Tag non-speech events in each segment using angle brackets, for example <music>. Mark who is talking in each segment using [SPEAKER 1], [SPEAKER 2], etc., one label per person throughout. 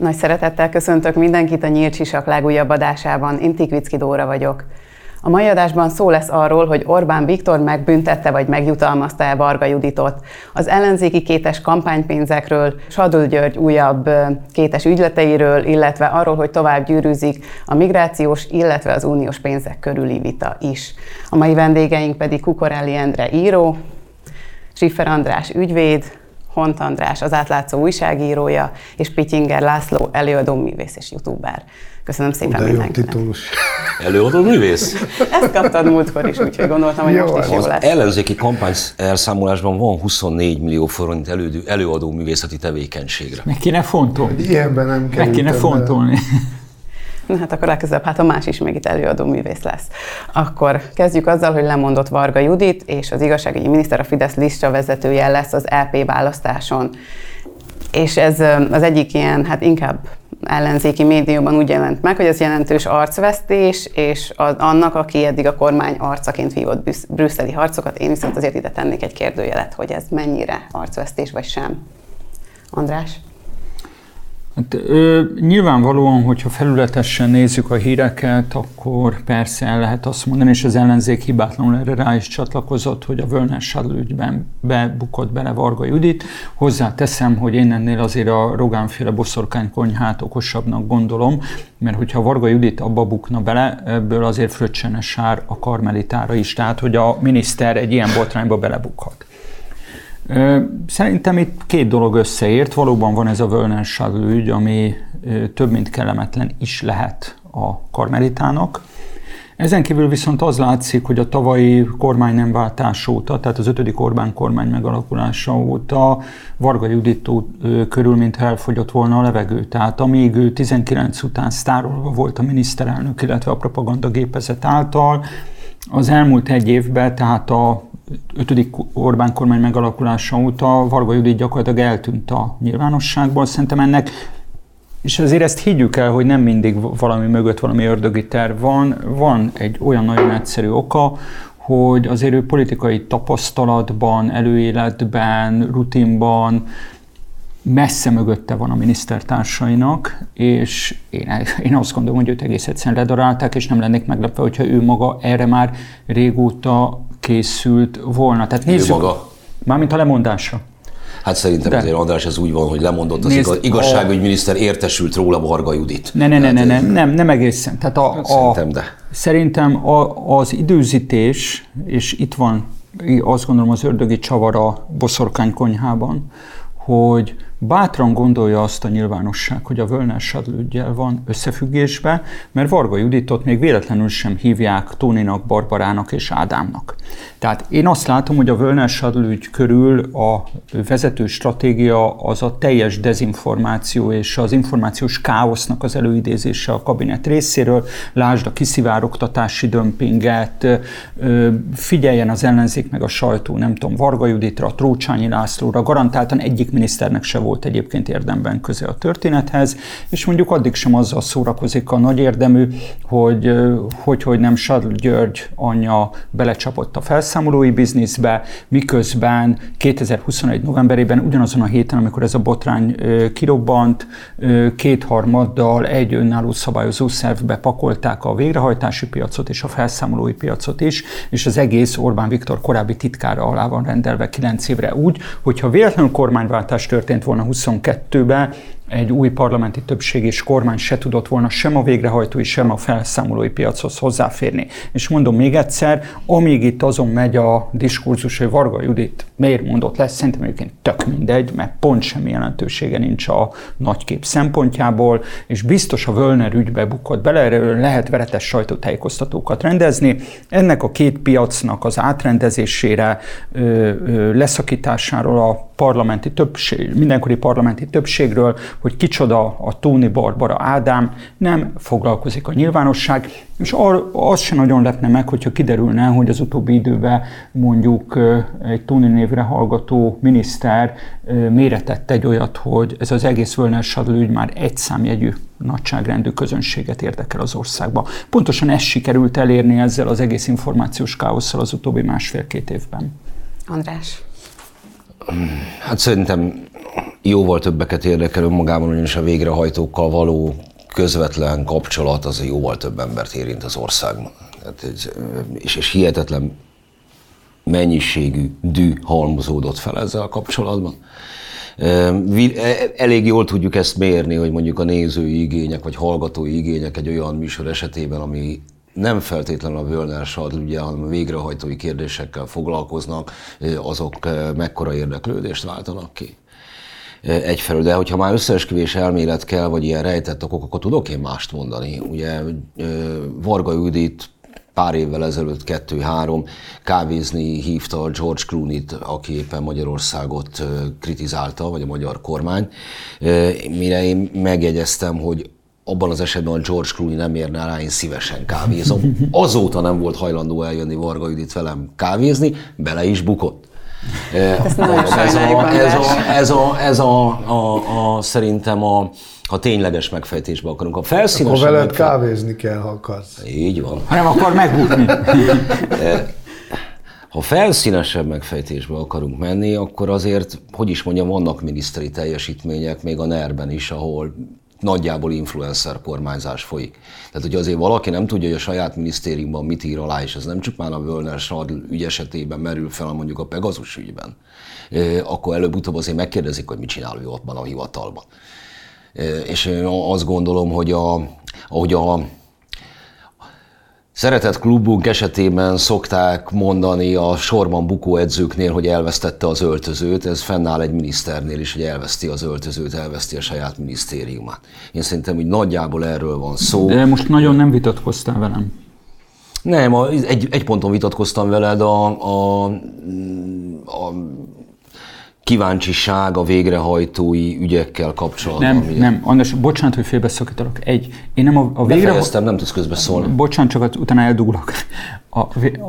[SPEAKER 1] Nagy szeretettel köszöntök mindenkit a Nyílt Sisak legújabb adásában. Én Tikvicki Dóra vagyok. A mai adásban szó lesz arról, hogy Orbán Viktor megbüntette vagy megjutalmazta-e Varga Juditot. Az ellenzéki kétes kampánypénzekről, Sadul György újabb kétes ügyleteiről, illetve arról, hogy tovább gyűrűzik a migrációs, illetve az uniós pénzek körüli vita is. A mai vendégeink pedig Kukorelli Endre író, Siffer András ügyvéd, Hont András, az átlátszó újságírója, és Pityinger László, előadó művész és youtuber. Köszönöm szépen mindenkinek. <laughs>
[SPEAKER 2] Előadó művész?
[SPEAKER 1] Ezt kaptad múltkor is, úgyhogy gondoltam, hogy jó, most is jó lesz.
[SPEAKER 2] Az ellenzéki kampány elszámolásban van 24 millió forint elő, előadó művészeti tevékenységre.
[SPEAKER 3] Meg kéne fontolni.
[SPEAKER 4] Ilyenben nem kell.
[SPEAKER 3] Meg kéne fontolni.
[SPEAKER 1] Na hát akkor legközelebb, hát a más is még itt előadó művész lesz. Akkor kezdjük azzal, hogy lemondott Varga Judit, és az igazságügyi miniszter a Fidesz lista vezetője lesz az LP választáson. És ez az egyik ilyen, hát inkább ellenzéki médiumban úgy jelent meg, hogy ez jelentős arcvesztés, és az, annak, aki eddig a kormány arcaként vívott brüsszeli harcokat, én viszont azért ide tennék egy kérdőjelet, hogy ez mennyire arcvesztés vagy sem. András?
[SPEAKER 3] Hát, ö, nyilvánvalóan, hogyha felületesen nézzük a híreket, akkor persze el lehet azt mondani, és az ellenzék hibátlanul erre rá is csatlakozott, hogy a Völner Sadl ügyben bebukott bele Varga Judit. Hozzáteszem, hogy én ennél azért a Rogánféle boszorkány konyhát okosabbnak gondolom, mert hogyha Varga Judit abba bukna bele, ebből azért fröccsene sár a karmelitára is, tehát hogy a miniszter egy ilyen botrányba belebukhat. Szerintem itt két dolog összeért. Valóban van ez a Völner ügy, ami több mint kellemetlen is lehet a karmelitának. Ezen kívül viszont az látszik, hogy a tavalyi kormány nem váltás óta, tehát az ötödik Orbán kormány megalakulása óta Varga Juditó körül, mintha elfogyott volna a levegő. Tehát amíg ő 19 után sztárolva volt a miniszterelnök, illetve a propagandagépezet által, az elmúlt egy évben, tehát a ötödik Orbán kormány megalakulása óta Varga Judit gyakorlatilag eltűnt a nyilvánosságból. Szerintem ennek és azért ezt higgyük el, hogy nem mindig valami mögött valami ördögi terv van. Van egy olyan nagyon egyszerű oka, hogy azért ő politikai tapasztalatban, előéletben, rutinban messze mögötte van a minisztertársainak, és én, én azt gondolom, hogy őt egész egyszerűen ledarálták, és nem lennék meglepve, hogyha ő maga erre már régóta készült volna.
[SPEAKER 2] Tehát nézzük, ő maga?
[SPEAKER 3] Mármint a lemondása.
[SPEAKER 2] Hát szerintem De. azért András ez úgy van, hogy lemondott az Nézd, igazságügyminiszter, értesült róla Varga Judit.
[SPEAKER 3] Ne, ne, ne, ne, ne, nem, nem egészen. Tehát a,
[SPEAKER 2] hát szerintem, de.
[SPEAKER 3] Szerintem a, az időzítés, és itt van azt gondolom az ördögi csavar a boszorkány konyhában, hogy bátran gondolja azt a nyilvánosság, hogy a Völner Sadlődgyel van összefüggésbe, mert Varga Juditot még véletlenül sem hívják Tóninak, Barbarának és Ádámnak. Tehát én azt látom, hogy a Völner Sadlődgy körül a vezető stratégia az a teljes dezinformáció és az információs káosznak az előidézése a kabinet részéről. Lásd a kiszivárogtatási dömpinget, figyeljen az ellenzék meg a sajtó, nem tudom, Varga Juditra, Trócsányi Lászlóra, garantáltan egyik miniszternek se volt volt egyébként érdemben köze a történethez, és mondjuk addig sem azzal szórakozik a nagy érdemű, hogy hogy, hogy nem Sadl György anyja belecsapott a felszámolói bizniszbe, miközben 2021 novemberében ugyanazon a héten, amikor ez a botrány kirobbant, kétharmaddal egy önálló szabályozó szervbe pakolták a végrehajtási piacot és a felszámolói piacot is, és az egész Orbán Viktor korábbi titkára alá van rendelve 9 évre úgy, hogyha véletlenül kormányváltás történt volna volna 22-ben, egy új parlamenti többség és kormány se tudott volna sem a végrehajtói, sem a felszámolói piachoz hozzáférni. És mondom még egyszer, amíg itt azon megy a diskurzus, hogy Varga Judit miért mondott lesz, szerintem egyébként tök mindegy, mert pont semmi jelentősége nincs a nagykép szempontjából, és biztos a Völner ügybe bukott bele, erről lehet veretes sajtótájékoztatókat rendezni. Ennek a két piacnak az átrendezésére, leszakításáról a parlamenti többség, mindenkori parlamenti többségről, hogy kicsoda a Tóni Barbara Ádám, nem foglalkozik a nyilvánosság, és ar, az sem nagyon lepne meg, hogyha kiderülne, hogy az utóbbi időben mondjuk egy Tóni névre hallgató miniszter méretett egy olyat, hogy ez az egész Völner ügy már egy számjegyű nagyságrendű közönséget érdekel az országba. Pontosan ezt sikerült elérni ezzel az egész információs káosszal az utóbbi másfél-két évben.
[SPEAKER 1] András?
[SPEAKER 2] Hát szerintem jóval többeket érdekel önmagában, ugyanis a végrehajtókkal való közvetlen kapcsolat az jóval több embert érint az országban. És, és hihetetlen mennyiségű dű halmozódott fel ezzel a kapcsolatban. E, elég jól tudjuk ezt mérni, hogy mondjuk a nézői igények, vagy hallgatói igények egy olyan műsor esetében, ami nem feltétlenül a Völner ugye, hanem a végrehajtói kérdésekkel foglalkoznak, azok mekkora érdeklődést váltanak ki egyfelől, de hogyha már összeesküvés elmélet kell, vagy ilyen rejtett okok, akkor tudok én mást mondani. Ugye Varga Judit pár évvel ezelőtt, kettő-három, kávézni hívta George Clooney-t, aki éppen Magyarországot kritizálta, vagy a magyar kormány, mire én megjegyeztem, hogy abban az esetben a George Clooney nem érne rá, én szívesen kávézom. <laughs> Azóta nem volt hajlandó eljönni Varga Judit velem kávézni, bele is bukott.
[SPEAKER 1] Ez, a, ez, a,
[SPEAKER 2] ez, a, ez, a, ez a, a, a, szerintem a, ha tényleges megfejtésbe akarunk. A felszínes
[SPEAKER 4] Akkor veled kávézni kell, ha akarsz.
[SPEAKER 2] Így van.
[SPEAKER 3] Ha nem akar megbukni. <laughs>
[SPEAKER 2] Ha felszínesebb megfejtésbe akarunk menni, akkor azért, hogy is mondjam, vannak miniszteri teljesítmények, még a NER-ben is, ahol nagyjából influencer kormányzás folyik. Tehát, hogy azért valaki nem tudja, hogy a saját minisztériumban mit ír alá, és ez nem csak a Völner Schadl ügy esetében merül fel, mondjuk a Pegasus ügyben, akkor előbb-utóbb azért megkérdezik, hogy mit csinál ő abban a hivatalban. És én azt gondolom, hogy a, ahogy a Szeretett klubunk esetében szokták mondani a sorban bukó edzőknél, hogy elvesztette az öltözőt, ez fennáll egy miniszternél is, hogy elveszti az öltözőt, elveszti a saját minisztériumát. Én szerintem, hogy nagyjából erről van szó.
[SPEAKER 3] De most nagyon nem vitatkoztál velem.
[SPEAKER 2] Nem, egy, egy ponton vitatkoztam veled a, a, a kíváncsiság a végrehajtói ügyekkel kapcsolatban.
[SPEAKER 3] Nem, ugye? nem, András, bocsánat, hogy félbeszakítalak. Egy, én nem a, a
[SPEAKER 2] végrehajtó... nem tudsz közbeszólni.
[SPEAKER 3] Bocsánat, csak utána eldugulok. A,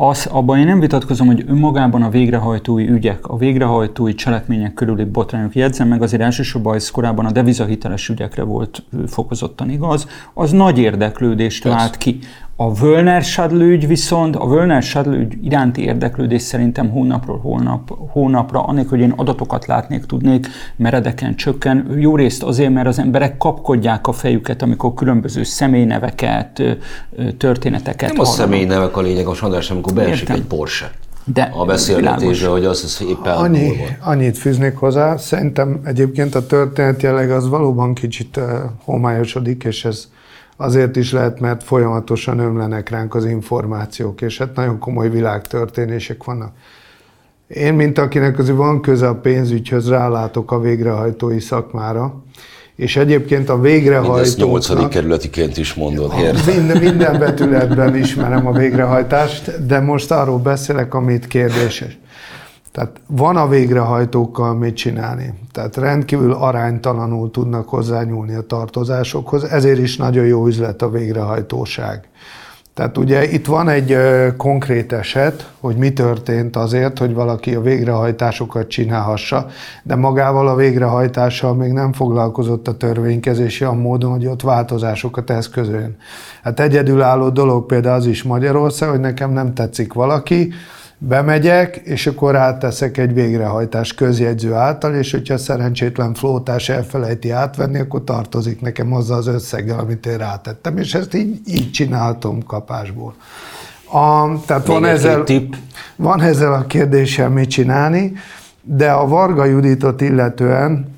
[SPEAKER 3] az, abban én nem vitatkozom, hogy önmagában a végrehajtói ügyek, a végrehajtói cselekmények körüli botrányok jegyzem meg, azért elsősorban ez korábban a devizahiteles ügyekre volt fokozottan igaz, az nagy érdeklődést vált ki. A Völner ügy viszont, a Völner ügy iránti érdeklődés szerintem hónapról hónap, hónapra, anélkül, hogy én adatokat látnék, tudnék, meredeken csökken. Jó részt azért, mert az emberek kapkodják a fejüket, amikor különböző személyneveket, történeteket
[SPEAKER 2] Nem hallanak. a személynevek a lényeg, a András, amikor beesik Értem. egy Porsche. De a beszélgetésre, hogy az, az éppen
[SPEAKER 4] Annyi, Annyit fűznék hozzá, szerintem egyébként a történet jelleg az valóban kicsit uh, homályosodik, és ez azért is lehet, mert folyamatosan ömlenek ránk az információk, és hát nagyon komoly világtörténések vannak. Én, mint akinek azért van köze a pénzügyhöz, rálátok a végrehajtói szakmára, és egyébként a végrehajtóknak... Mindezt
[SPEAKER 2] nyolcadik kerületiként is mondod,
[SPEAKER 4] Minden, minden betületben ismerem a végrehajtást, de most arról beszélek, amit kérdéses. Tehát van a végrehajtókkal mit csinálni. Tehát rendkívül aránytalanul tudnak hozzányúlni a tartozásokhoz, ezért is nagyon jó üzlet a végrehajtóság. Tehát ugye itt van egy konkrét eset, hogy mi történt azért, hogy valaki a végrehajtásokat csinálhassa, de magával a végrehajtással még nem foglalkozott a törvénykezési a módon, hogy ott változásokat eszközön. Hát egyedülálló dolog például az is Magyarország, hogy nekem nem tetszik valaki, bemegyek, és akkor ráteszek egy végrehajtás közjegyző által, és hogyha szerencsétlen flótás elfelejti átvenni, akkor tartozik nekem azzal az összeggel, amit én rátettem, és ezt így, így csináltam kapásból. A, tehát van ezzel, van ezzel a kérdéssel mit csinálni, de a Varga Juditot illetően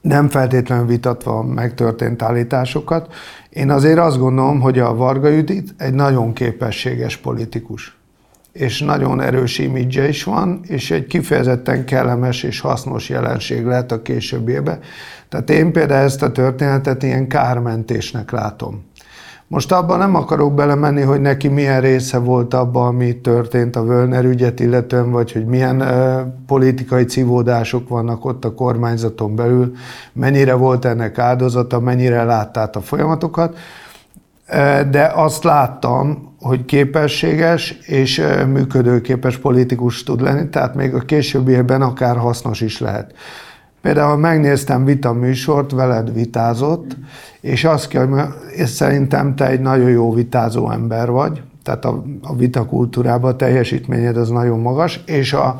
[SPEAKER 4] nem feltétlenül vitatva megtörtént állításokat, én azért azt gondolom, hogy a Varga Judit egy nagyon képességes politikus és nagyon erős imidzse is van, és egy kifejezetten kellemes és hasznos jelenség lehet a későbbiebe. Tehát én például ezt a történetet ilyen kármentésnek látom. Most abban nem akarok belemenni, hogy neki milyen része volt abban, ami történt a Völner ügyet illetően, vagy hogy milyen uh, politikai civódások vannak ott a kormányzaton belül, mennyire volt ennek áldozata, mennyire láttát a folyamatokat, de azt láttam, hogy képességes és működőképes politikus tud lenni, tehát még a későbbiekben akár hasznos is lehet. Például megnéztem vita műsort, veled vitázott, és azt kell, hogy szerintem te egy nagyon jó vitázó ember vagy, tehát a, a vita kultúrában a teljesítményed az nagyon magas, és a,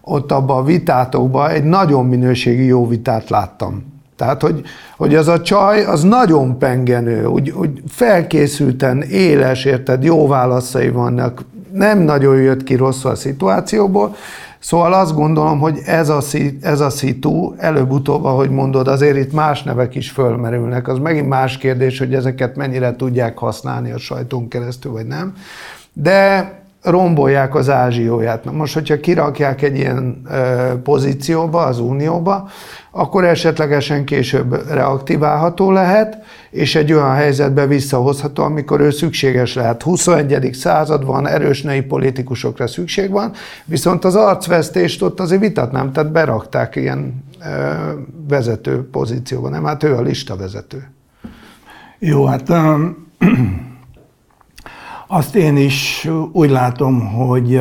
[SPEAKER 4] ott abban a vitátokban egy nagyon minőségi jó vitát láttam. Tehát, hogy, hogy az a csaj, az nagyon pengenő, úgy, úgy felkészülten, éles, érted, jó válaszai vannak, nem nagyon jött ki rosszul a szituációból, Szóval azt gondolom, hogy ez a, ez a szitu előbb-utóbb, ahogy mondod, azért itt más nevek is fölmerülnek. Az megint más kérdés, hogy ezeket mennyire tudják használni a sajtón keresztül, vagy nem. De rombolják az ázsióját. Na most, hogyha kirakják egy ilyen pozícióba, az unióba, akkor esetlegesen később reaktiválható lehet, és egy olyan helyzetbe visszahozható, amikor ő szükséges lehet. 21. század van, erős női politikusokra szükség van, viszont az arcvesztést ott azért vitatnám, tehát berakták ilyen vezető pozícióba, nem? Hát ő a lista vezető.
[SPEAKER 5] Jó, hát um, azt én is úgy látom, hogy,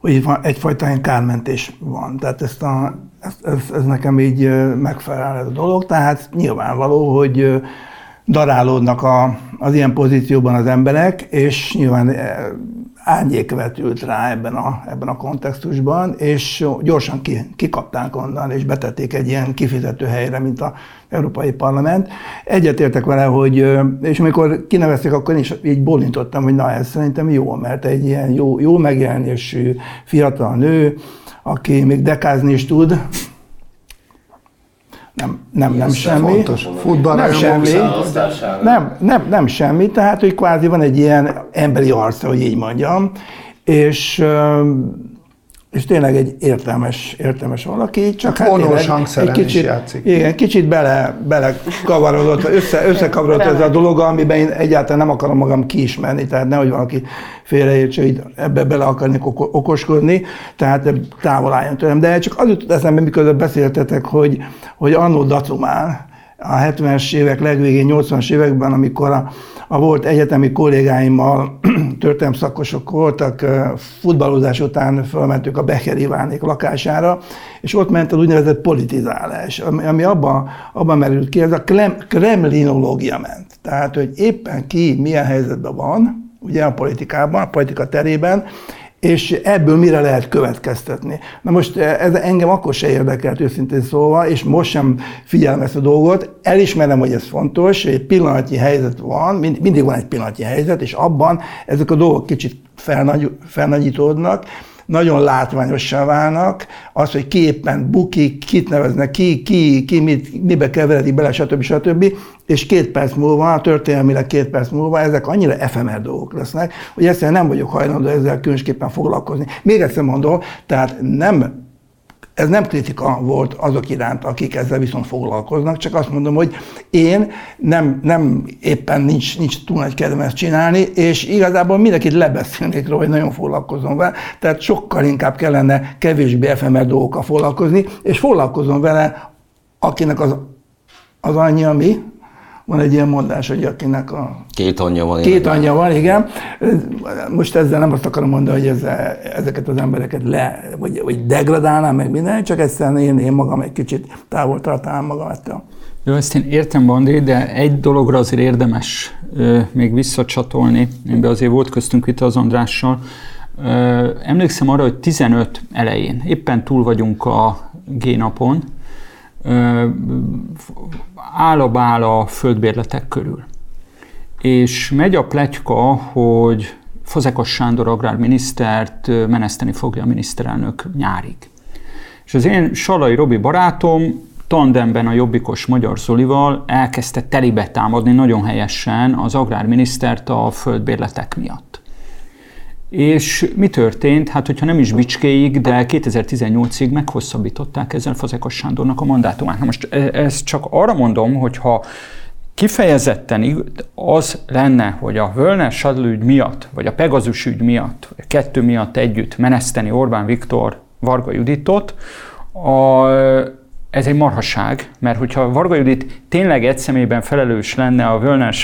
[SPEAKER 5] hogy egyfajta ilyen kármentés van. Tehát ezt a, ez, ez, ez nekem így megfelel ez a dolog. Tehát nyilvánvaló, hogy darálódnak a, az ilyen pozícióban az emberek, és nyilván árnyék vetült rá ebben a, ebben a kontextusban, és gyorsan ki, kikapták onnan, és betették egy ilyen kifizető helyre, mint a Európai Parlament. Egyetértek vele, hogy, és amikor kinevezték, akkor is így bolintottam, hogy na ez szerintem jó, mert egy ilyen jó, jó megjelenésű fiatal nő, aki még dekázni is tud, nem, nem, nem semmi. Fontos. nem semmi. Nem, nem, nem semmi, tehát hogy kvázi van egy ilyen emberi arca, hogy így mondjam, és és tényleg egy értelmes, értelmes valaki, csak hát
[SPEAKER 4] tényleg egy kicsit, játszik.
[SPEAKER 5] Igen, kicsit bele, bele kavarodott, össze, összekavarodott ez a dolog, amiben én egyáltalán nem akarom magam kiismerni, tehát nehogy valaki félreértse, hogy ebbe bele akarnék okoskodni, tehát távol álljon tőlem. De csak az jutott eszembe, mikor beszéltetek, hogy, hogy annó Dacumán, a 70-es évek legvégén, 80-as években, amikor a, a volt egyetemi kollégáimmal, <clears throat> történelmi szakosok voltak, futballozás után fölmentük a Becher Ivánék lakására, és ott ment az úgynevezett politizálás, ami, ami abban, abban merült ki, ez a kremlinológia ment. Tehát, hogy éppen ki milyen helyzetben van, ugye a politikában, a politika terében, és ebből mire lehet következtetni. Na most eh, ez engem akkor se érdekelt őszintén szólva, és most sem figyelem ezt a dolgot. Elismerem, hogy ez fontos, egy pillanatnyi helyzet van, mindig van egy pillanatnyi helyzet, és abban ezek a dolgok kicsit felnagy, felnagyítódnak, nagyon látványossá válnak, az, hogy ki éppen bukik, kit neveznek ki, ki, ki mit, mibe keveredik bele, stb. stb. És két perc múlva, történelmileg két perc múlva ezek annyira efemer dolgok lesznek, hogy ezt nem vagyok hajlandó ezzel különösképpen foglalkozni. Még egyszer mondom, tehát nem ez nem kritika volt azok iránt, akik ezzel viszont foglalkoznak, csak azt mondom, hogy én nem, nem éppen nincs, nincs túl nagy kedvem ezt csinálni, és igazából mindenkit lebeszélnék róla, hogy nagyon foglalkozom vele, tehát sokkal inkább kellene kevésbé efemer dolgokkal foglalkozni, és foglalkozom vele, akinek az, az anyja mi, van egy ilyen mondás, hogy akinek a...
[SPEAKER 2] Két anyja van.
[SPEAKER 5] Két anyja van, igen. Most ezzel nem azt akarom mondani, hogy ez, ezeket az embereket le, vagy, vagy degradálnám meg minden, csak egyszerűen én, én magam egy kicsit távol tartanám magam ettől.
[SPEAKER 3] Jó, ezt én értem, Bandi, de egy dologra azért érdemes ö, még visszacsatolni. Ebbe azért volt köztünk vita az Andrással. Ö, emlékszem arra, hogy 15 elején, éppen túl vagyunk a G-napon, áll a földbérletek körül. És megy a pletyka, hogy Fazekas Sándor agrárminisztert meneszteni fogja a miniszterelnök nyárig. És az én Salai Robi barátom tandemben a jobbikos Magyar Zolival elkezdte telibe támadni nagyon helyesen az agrárminisztert a földbérletek miatt. És mi történt? Hát, hogyha nem is bicskéig, de 2018-ig meghosszabbították ezzel Fazekas Sándornak a mandátumát. Na most e, ezt csak arra mondom, hogyha kifejezetten az lenne, hogy a Völner ügy miatt, vagy a Pegazus ügy miatt, vagy a kettő miatt együtt meneszteni Orbán Viktor Varga Juditot, a, ez egy marhaság, mert hogyha Varga Judit tényleg egy személyben felelős lenne a Völner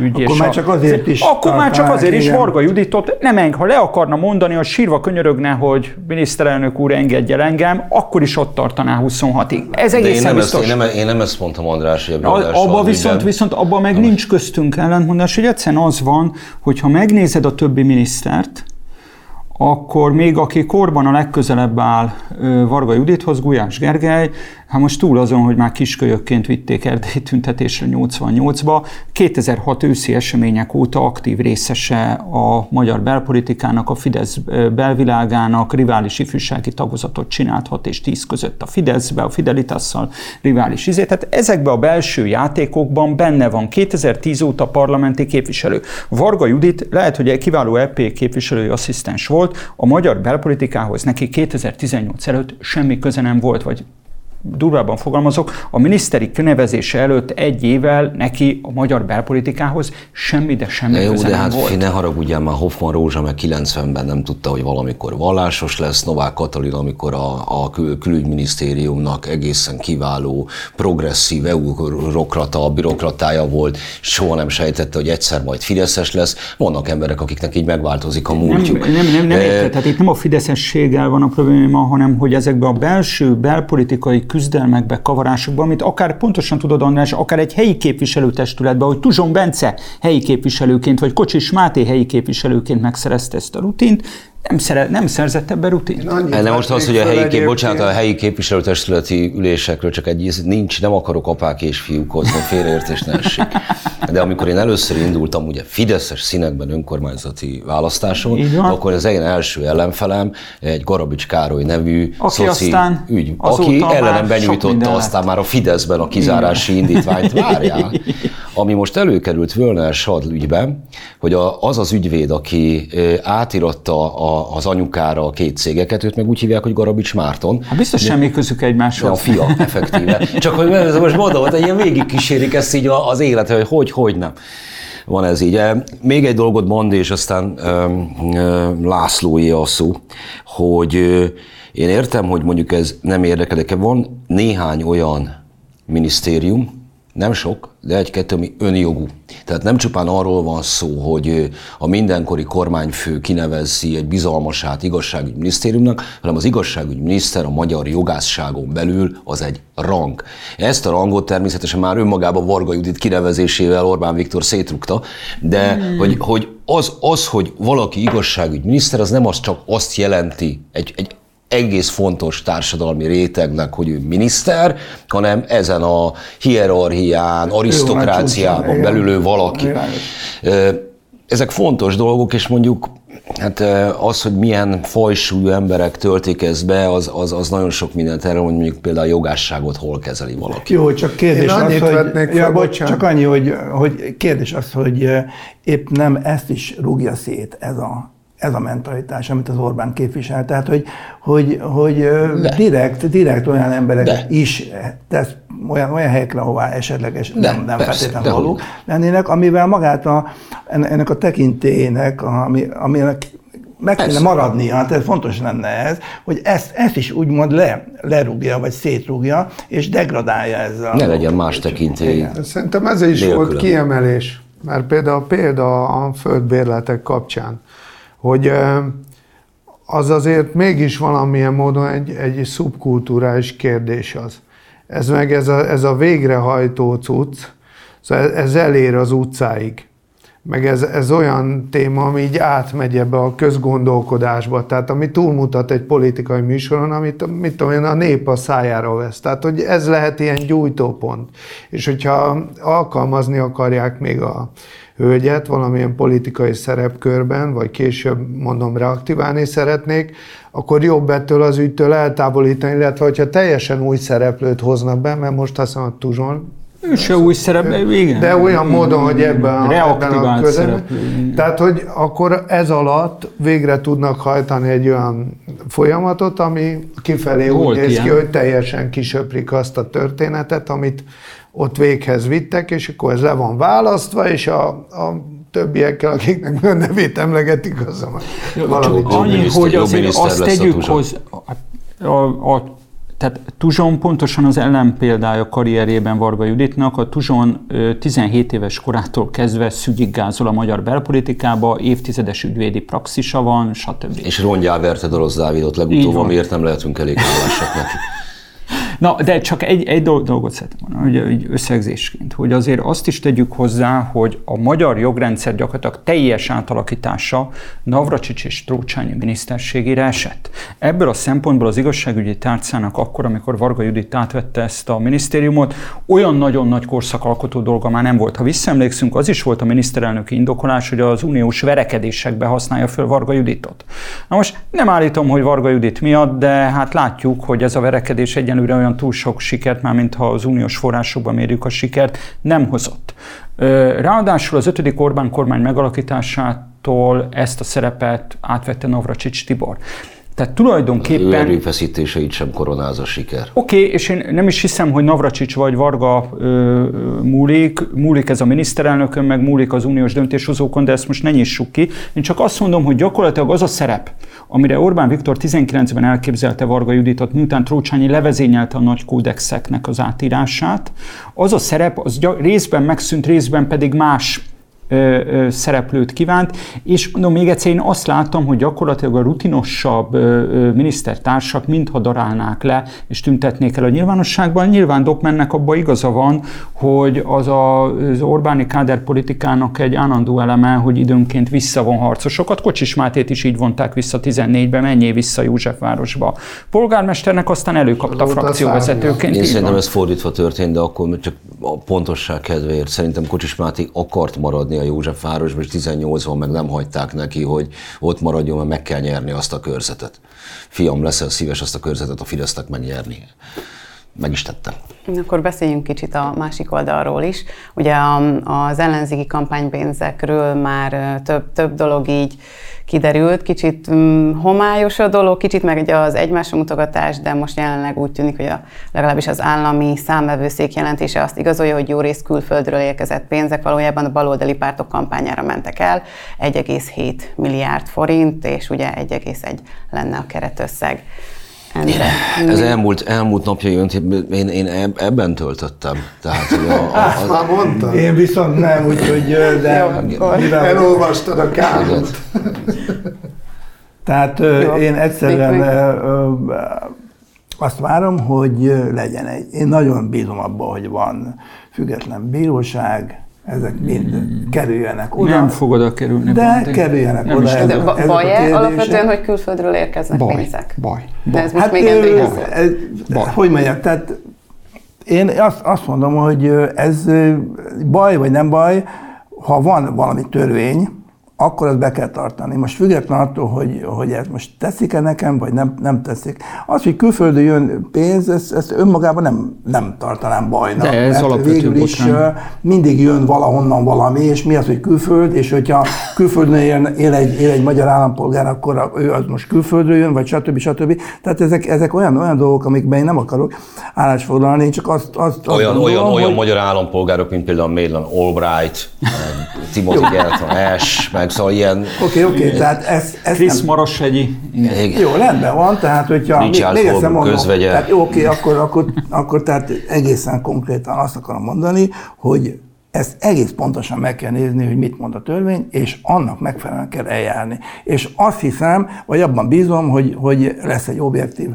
[SPEAKER 3] ügy
[SPEAKER 5] akkor már csak azért is.
[SPEAKER 3] Akkor már csak azért is Varga Juditot nem eng, ha le akarna mondani, hogy sírva könyörögne, hogy miniszterelnök úr engedje engem, akkor is ott tartaná 26-ig. Ez egészen
[SPEAKER 2] én nem
[SPEAKER 3] biztos.
[SPEAKER 2] Ezt, én, nem, én nem ezt mondtam András, hogy
[SPEAKER 3] Abba viszont, viszont abban meg nincs köztünk ellentmondás, hogy egyszerűen az van, hogy ha megnézed a többi minisztert, akkor még aki korban a legközelebb áll Varga Judithoz, Gulyás Gergely, hát most túl azon, hogy már kiskölyökként vitték Erdély tüntetésre 88-ba, 2006 őszi események óta aktív részese a magyar belpolitikának, a Fidesz belvilágának, rivális ifjúsági tagozatot csinált 6 és 10 között a Fideszbe, a Fidelitásszal rivális izé. Tehát ezekben a belső játékokban benne van 2010 óta parlamenti képviselő. Varga Judit lehet, hogy egy kiváló EP képviselői asszisztens volt, a magyar belpolitikához neki 2018 előtt semmi köze nem volt, vagy durvában fogalmazok, a miniszteri kinevezése előtt egy évvel neki a magyar belpolitikához semmi, de semmi de jó,
[SPEAKER 2] de
[SPEAKER 3] hát volt.
[SPEAKER 2] ne haragudjál, már Hoffman Rózsa meg 90-ben nem tudta, hogy valamikor vallásos lesz, Novák Katalin, amikor a, a kül- külügyminisztériumnak egészen kiváló, progresszív eurokrata, bürokratája volt, soha nem sejtette, hogy egyszer majd Fideszes lesz. Vannak emberek, akiknek így megváltozik a múltjuk.
[SPEAKER 3] Nem, nem, nem, nem e... tehát itt nem a fideszességgel van a probléma, hanem hogy ezekben a belső belpolitikai küzdelmekbe, kavarásokba, amit akár pontosan tudod, András, akár egy helyi képviselőtestületben, hogy Tuzson Bence helyi képviselőként, vagy Kocsis Máté helyi képviselőként megszerezte ezt a rutint, nem, szere, nem szerzett ebbe rutin.
[SPEAKER 2] De most az, hogy a helyi, kép, bocsánat, a helyi képviselőtestületi ülésekről csak egy nincs, nem akarok apák és fiúk hozni, félreértés ne essék. De amikor én először indultam ugye Fideszes színekben önkormányzati választáson, akkor az én első ellenfelem egy Garabics Károly nevű
[SPEAKER 3] aki szoci aztán
[SPEAKER 2] ügy, aki ellenem benyújtotta aztán már a Fideszben a kizárási indítványt. Várjál! <laughs> Ami most előkerült Völner Sadl ügyben, hogy az az ügyvéd, aki átiratta az anyukára a két cégeket, őt meg úgy hívják, hogy Garabics Márton.
[SPEAKER 3] Hát biztos De, semmi közük egymáshoz.
[SPEAKER 2] A fia, effektíve. <laughs> Csak hogy most mondom, hogy ilyen végig kísérik ezt így az élet, hogy hogy, hogy nem van ez így. Még egy dolgot mond, és aztán Lászlóé a szó, hogy én értem, hogy mondjuk ez nem érdekel, de van néhány olyan minisztérium, nem sok, de egy-kettő, ami önjogú. Tehát nem csupán arról van szó, hogy a mindenkori kormányfő kinevezzi egy bizalmasát igazságügyi minisztériumnak, hanem az igazságügyi miniszter a magyar jogászságon belül az egy rang. Ezt a rangot természetesen már önmagában Varga Judit kinevezésével Orbán Viktor szétrugta, de hmm. hogy, hogy az, az, hogy valaki igazságügyi miniszter, az nem az csak azt jelenti, egy, egy egész fontos társadalmi rétegnek, hogy ő miniszter, hanem ezen a hierarchián, arisztokráciában belül ő valaki. Ezek fontos dolgok, és mondjuk Hát az, hogy milyen fajsúlyú emberek töltik ezt be, az, az, az nagyon sok mindent erre, hogy mondjuk például a jogásságot hol kezeli valaki.
[SPEAKER 5] Jó, csak kérdés Én az, hogy, ja, bocs, csak annyi, hogy, hogy kérdés az, hogy épp nem ezt is rúgja szét ez a ez a mentalitás, amit az Orbán képvisel. Tehát, hogy, hogy, hogy direkt, direkt olyan emberek de. is tesz olyan, olyan helyekre, ahová esetleges de, nem, nem feltétlenül való lennének, amivel magát a, ennek a tekintélyének, ami, aminek meg kéne maradnia, tehát fontos lenne ez, hogy ezt, ezt is úgymond le, lerúgja, vagy szétrúgja, és degradálja ezzel.
[SPEAKER 2] Ne legyen más tekintély.
[SPEAKER 4] Szerintem ez is Nélkülön. volt kiemelés, mert például példa a földbérletek kapcsán hogy az azért mégis valamilyen módon egy, egy szubkulturális kérdés az. Ez meg ez a, ez a végrehajtó cucc, szóval ez elér az utcáig. Meg ez, ez olyan téma, ami így átmegy ebbe a közgondolkodásba, tehát ami túlmutat egy politikai műsoron, amit mit tudom én, a nép a szájára vesz. Tehát, hogy ez lehet ilyen gyújtópont. És hogyha alkalmazni akarják még a, hölgyet valamilyen politikai szerepkörben, vagy később mondom reaktiválni szeretnék, akkor jobb ettől az ügytől eltávolítani, illetve hogyha teljesen új szereplőt hoznak be, mert most azt mondom, Tuzson,
[SPEAKER 3] ő se új szerep, igen.
[SPEAKER 4] De olyan módon, hogy ebben a, ebben a közben. Tehát, hogy akkor ez alatt végre tudnak hajtani egy olyan folyamatot, ami kifelé Volt úgy néz ilyen. ki, hogy teljesen kisöprik azt a történetet, amit ott véghez vittek, és akkor ez le van választva, és a, a többiekkel, akiknek a nevét emlegetik, az a
[SPEAKER 3] valamit. Annyi, hogy azért azt tegyük hozzá, a, a, a tehát Tuzson pontosan az ellenpéldája karrierjében Varga Juditnak. A Tuzson 17 éves korától kezdve szügyigázol a magyar belpolitikába, évtizedes ügyvédi praxisa van, stb.
[SPEAKER 2] És rongyá verte Dorosz Dávidot legutóbb, amiért nem lehetünk elég hálásak neki. <laughs>
[SPEAKER 3] Na, de csak egy, egy dolgot szeretném mondani, hogy egy összegzésként, hogy azért azt is tegyük hozzá, hogy a magyar jogrendszer gyakorlatilag teljes átalakítása Navracsics és Trócsányi miniszterségére esett. Ebből a szempontból az igazságügyi tárcának akkor, amikor Varga Judit átvette ezt a minisztériumot, olyan nagyon nagy korszakalkotó dolga már nem volt. Ha visszaemlékszünk, az is volt a miniszterelnöki indokolás, hogy az uniós verekedésekbe használja föl Varga Juditot. Na most nem állítom, hogy Varga Judit miatt, de hát látjuk, hogy ez a verekedés egyenlőre olyan túl sok sikert, már mintha az uniós forrásokban mérjük a sikert, nem hozott. Ráadásul az ötödik Orbán kormány megalakításától ezt a szerepet átvette Navracsics Tibor. Tehát tulajdonképpen... Az ő
[SPEAKER 2] erőfeszítéseit sem koronáz a siker.
[SPEAKER 3] Oké, okay, és én nem is hiszem, hogy Navracsics vagy Varga ö, múlik, múlik ez a miniszterelnökön, meg múlik az uniós döntéshozókon, de ezt most ne nyissuk ki. Én csak azt mondom, hogy gyakorlatilag az a szerep, amire Orbán Viktor 19-ben elképzelte Varga Juditot, miután Trócsányi levezényelte a nagy kódexeknek az átírását, az a szerep az részben megszűnt, részben pedig más szereplőt kívánt, és mondom, még egyszer én azt láttam, hogy gyakorlatilag a rutinosabb minisztertársak mintha darálnák le, és tüntetnék el a nyilvánosságban. Nyilván Dokmennek abban igaza van, hogy az a, az Orbáni káder politikának egy állandó eleme, hogy időnként visszavon harcosokat. Kocsis Mátét is így vonták vissza 14-ben, menjél vissza Józsefvárosba. Polgármesternek aztán előkapta a frakcióvezetőként.
[SPEAKER 2] Én szerintem ez fordítva történt, de akkor csak a pontosság kedvéért szerintem Kocsis Máté akart maradni maradni a Józsefvárosba, és 18-ban meg nem hagyták neki, hogy ott maradjon, mert meg kell nyerni azt a körzetet. Fiam, leszel szíves azt a körzetet a Fidesznek megnyerni. Meg is tettem.
[SPEAKER 1] Akkor beszéljünk kicsit a másik oldalról is. Ugye az ellenzéki kampánypénzekről már több, több dolog így kiderült, kicsit um, homályos a dolog, kicsit meg ugye az egymásra mutogatás, de most jelenleg úgy tűnik, hogy a, legalábbis az állami számvevőszék jelentése azt igazolja, hogy jó rész külföldről érkezett pénzek valójában a baloldali pártok kampányára mentek el, 1,7 milliárd forint, és ugye 1,1 lenne a keretösszeg.
[SPEAKER 2] Endre. Ez elmúlt, elmúlt napja én, én ebben töltöttem. Tehát, a,
[SPEAKER 4] a, a, már mondtam.
[SPEAKER 5] Én viszont nem, úgyhogy de
[SPEAKER 4] mivel <laughs> elolvastad a károt.
[SPEAKER 5] Tehát Jó. én egyszerűen azt várom, hogy legyen egy. Én nagyon bízom abban, hogy van független bíróság, ezek mind hmm. kerüljenek oda.
[SPEAKER 3] Nem fog oda kerülni.
[SPEAKER 5] De pont, kerüljenek nem oda.
[SPEAKER 1] Ezek, de baj-e alapvetően, hogy külföldről érkeznek
[SPEAKER 3] baj,
[SPEAKER 1] pénzek?
[SPEAKER 3] Baj,
[SPEAKER 1] baj. De ez most hát, még Endréhez
[SPEAKER 5] baj. Hogy mondjam, tehát én azt, azt mondom, hogy ez baj vagy nem baj, ha van valami törvény, akkor azt be kell tartani. Most független attól, hogy, hogy ez most teszik-e nekem, vagy nem, nem teszik. Az, hogy külföldön jön pénz, ezt, ezt önmagában nem, nem tartanám bajnak.
[SPEAKER 3] De ez
[SPEAKER 5] mert végül is botrán. mindig jön valahonnan valami, és mi az, hogy külföld, és hogyha külföldön él, él, egy, él egy magyar állampolgár, akkor ő az most külföldről jön, vagy stb. stb. Tehát ezek, ezek olyan, olyan dolgok, amikben én nem akarok állásfoglalni, én csak azt, azt, azt
[SPEAKER 2] olyan, gondolom, olyan, hogy... olyan magyar állampolgárok, mint például Maitland Albright, <laughs> Timothy Gelton Ash, meg meg, szóval ilyen...
[SPEAKER 5] Oké, okay, oké, okay, tehát ez... ez
[SPEAKER 3] Krisz nem... Marosegyi.
[SPEAKER 5] Jó, rendben van, tehát hogyha...
[SPEAKER 2] Nincs még, még mondom, közvegye.
[SPEAKER 5] Tehát jó, oké, okay, akkor, akkor, akkor tehát egészen konkrétan azt akarom mondani, hogy ezt egész pontosan meg kell nézni, hogy mit mond a törvény, és annak megfelelően kell eljárni. És azt hiszem, vagy abban bízom, hogy, hogy lesz egy objektív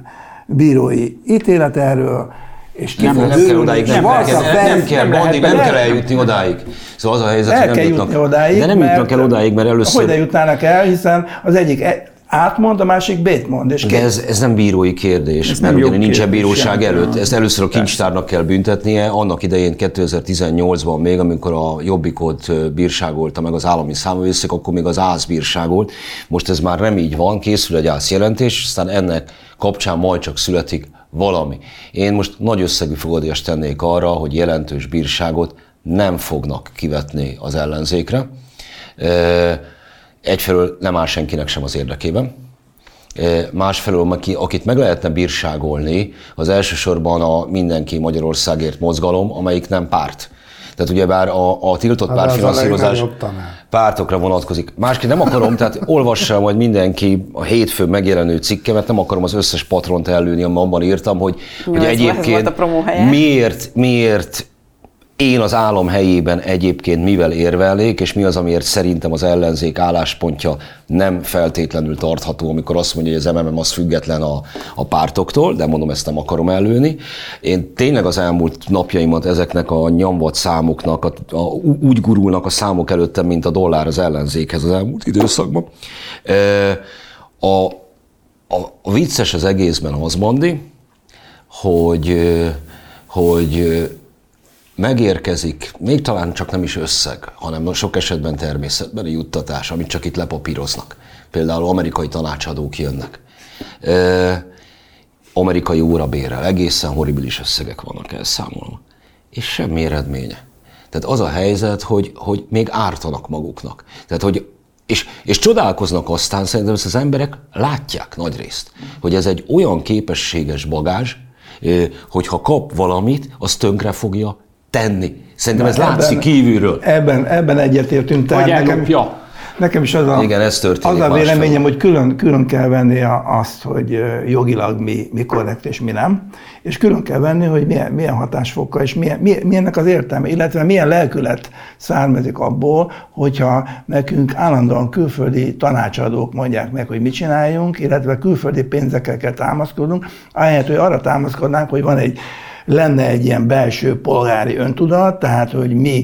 [SPEAKER 5] bírói ítélet erről, és
[SPEAKER 2] nem, nem kell odáig, nem, nem, kell, nem, nem kell, Bondi, nem kell eljutni odáig. Szóval az a helyzet,
[SPEAKER 5] el hogy nem jutnak, odáig,
[SPEAKER 2] de nem jutnak el odáig, mert először...
[SPEAKER 5] Hogy jutnának el, hiszen az egyik e- átmond, a másik bét mond. És
[SPEAKER 2] De ez, ez nem bírói kérdés, ez mert ugyan nincsen bíróság előtt. Ezt először a kincstárnak kell büntetnie. Annak idején 2018-ban még, amikor a Jobbikot bírságolta meg az állami számvészek, akkor még az ász bírságolt. Most ez már nem így van, készül egy ász jelentés, aztán ennek kapcsán majd csak születik valami. Én most nagy összegű fogadjást tennék arra, hogy jelentős bírságot nem fognak kivetni az ellenzékre. Egyfelől nem áll senkinek sem az érdekében. Másfelől, akit meg lehetne bírságolni, az elsősorban a Mindenki Magyarországért mozgalom, amelyik nem párt. Tehát ugyebár a, a tiltott hát pártfinanszírozás pártokra vonatkozik. Másképp nem akarom, tehát olvassa majd mindenki a hétfőn megjelenő cikkemet, nem akarom az összes patront ellőni, abban írtam, hogy, hogy egyébként miért, miért én az állam helyében egyébként mivel érvelnék, és mi az, amiért szerintem az ellenzék álláspontja nem feltétlenül tartható, amikor azt mondja, hogy az MMM az független a, a pártoktól, de mondom, ezt nem akarom előni. Én tényleg az elmúlt napjaimat ezeknek a nyomvat számoknak, a, a, úgy gurulnak a számok előttem, mint a dollár az ellenzékhez az elmúlt időszakban. A, a, a vicces az egészben az, Mandi, hogy, hogy megérkezik, még talán csak nem is összeg, hanem sok esetben természetbeli juttatás, amit csak itt lepapíroznak. Például amerikai tanácsadók jönnek. E, amerikai órabérrel, egészen horribilis összegek vannak elszámolva. És semmi eredménye. Tehát az a helyzet, hogy, hogy még ártanak maguknak. Tehát, hogy és, és csodálkoznak aztán, szerintem ezt az emberek látják nagy részt, hogy ez egy olyan képességes bagázs, hogy ha kap valamit, az tönkre fogja tenni. Szerintem ez ebben, látszik kívülről.
[SPEAKER 5] Ebben, ebben egyetértünk.
[SPEAKER 3] Tehát nekem,
[SPEAKER 5] nekem is az a,
[SPEAKER 2] Igen, ez történik
[SPEAKER 5] az a véleményem, hogy külön, külön kell venni azt, hogy jogilag mi, mi korrekt és mi nem, és külön kell venni, hogy milyen, milyen hatásfokkal és milyen, milyen, milyennek az értelme, illetve milyen lelkület származik abból, hogyha nekünk állandóan külföldi tanácsadók mondják meg, hogy mit csináljunk, illetve külföldi pénzekkel kell támaszkodnunk, ahelyett, hogy arra támaszkodnánk, hogy van egy lenne egy ilyen belső polgári öntudat, tehát hogy mi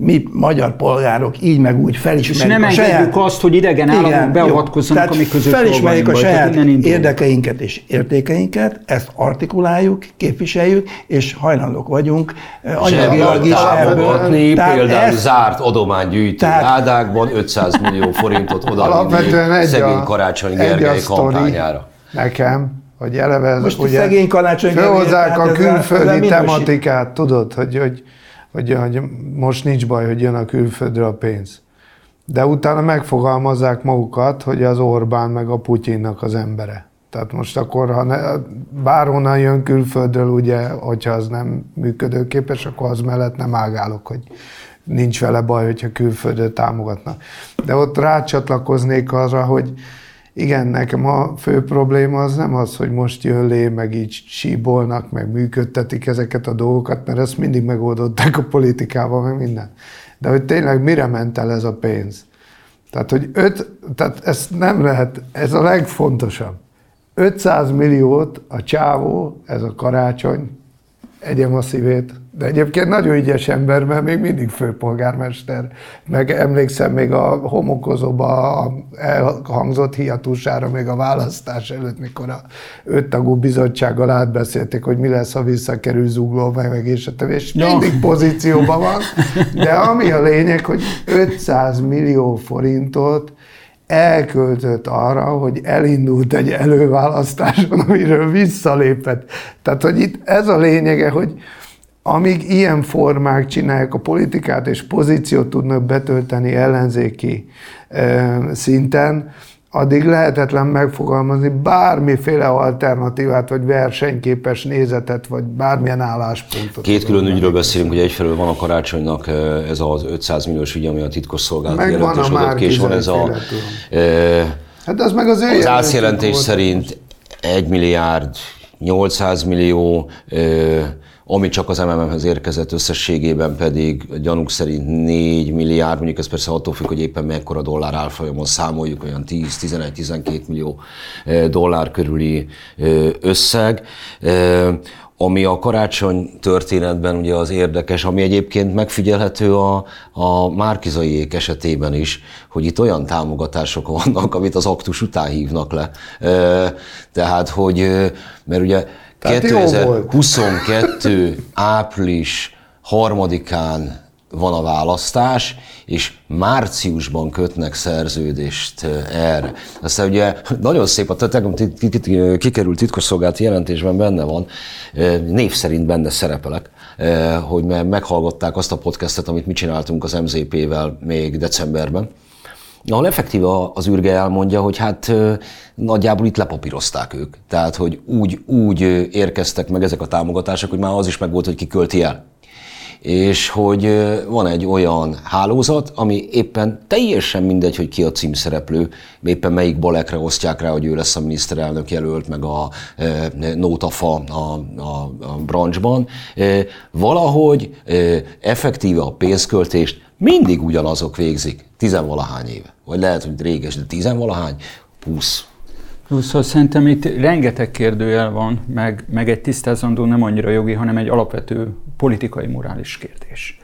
[SPEAKER 5] mi magyar polgárok így meg úgy felismerjük
[SPEAKER 3] És nem a saját... azt, hogy idegen államok beavatkozzanak, amik között
[SPEAKER 5] felismerjük a saját érdekeinket és értékeinket, ezt artikuláljuk, képviseljük, és hajlandók vagyunk
[SPEAKER 2] eh, anyagilag is ebből. Például ezt, zárt adománygyűjtő tehát, ládákban 500 millió forintot odaadni szegény Karácsony Gergely kampányára.
[SPEAKER 4] Nekem, hogy eleve ez
[SPEAKER 5] Most ugye szegény
[SPEAKER 4] felhozzák a külföldi tematikát, tudod, hogy, hogy, hogy, hogy most nincs baj, hogy jön a külföldre a pénz. De utána megfogalmazzák magukat, hogy az Orbán meg a Putyinnak az embere. Tehát most akkor, ha ne, bárhonnan jön külföldről, ugye, hogyha az nem működőképes, akkor az mellett nem ágálok, hogy nincs vele baj, hogyha külföldről támogatnak. De ott rácsatlakoznék arra, hogy igen, nekem a fő probléma az nem az, hogy most jön lé, meg így síbolnak, meg működtetik ezeket a dolgokat, mert ezt mindig megoldották a politikával, meg minden. De hogy tényleg mire ment el ez a pénz? Tehát, hogy öt, tehát ezt nem lehet, ez a legfontosabb. 500 milliót a csávó, ez a karácsony, egyem a szívét, de egyébként nagyon ügyes ember, mert még mindig főpolgármester. Meg emlékszem még a homokozóba elhangzott hiatúsára még a választás előtt, mikor a öttagú bizottsággal átbeszélték, hogy mi lesz, ha visszakerül zugló, meg, meg és a többi, és mindig pozícióban van. De ami a lényeg, hogy 500 millió forintot elköltött arra, hogy elindult egy előválasztáson, amiről visszalépett. Tehát, hogy itt ez a lényege, hogy amíg ilyen formák csinálják a politikát, és pozíciót tudnak betölteni ellenzéki szinten, addig lehetetlen megfogalmazni bármiféle alternatívát, vagy versenyképes nézetet, vagy bármilyen álláspontot.
[SPEAKER 2] Két külön ügyről beszélünk, hogy egyfelől van a karácsonynak ez az 500 milliós ügy, ami a titkos szolgálat
[SPEAKER 4] jelentős ki, és van ez a... E, hát az meg az ő
[SPEAKER 2] Az ászjelentés szerint 1 milliárd 800 millió e, ami csak az MMM-hez érkezett összességében pedig gyanúk szerint 4 milliárd, mondjuk ez persze attól függ, hogy éppen mekkora dollár árfolyamon számoljuk, olyan 10-11-12 millió dollár körüli összeg ami a karácsony történetben ugye az érdekes, ami egyébként megfigyelhető a, a Márkizaiék esetében is, hogy itt olyan támogatások vannak, amit az aktus után hívnak le. Tehát, hogy, mert ugye 2022. április harmadikán van a választás, és márciusban kötnek szerződést eh, erre. Aztán ugye nagyon szép, a tegnap kikerült titkosszolgálati jelentésben benne van, eh, név szerint benne szerepelek, eh, hogy meghallgatták azt a podcastet, amit mi csináltunk az MZP-vel még decemberben, ahol effektív az űrge elmondja, hogy hát nagyjából itt lepapírozták ők. Tehát, hogy úgy, úgy érkeztek meg ezek a támogatások, hogy már az is megvolt, hogy ki költi el. és hogy van egy olyan hálózat, ami éppen teljesen mindegy, hogy ki a címszereplő, éppen melyik balekre osztják rá, hogy ő lesz a miniszterelnök jelölt, meg a nótafa a, a, a branchban. Valahogy effektíve a pénzköltést mindig ugyanazok végzik, tizenvalahány éve. Vagy lehet, hogy réges, de tizenvalahány, plusz
[SPEAKER 3] Szóval szerintem itt rengeteg kérdőjel van, meg, meg egy tisztázandó nem annyira jogi, hanem egy alapvető politikai, morális kérdés.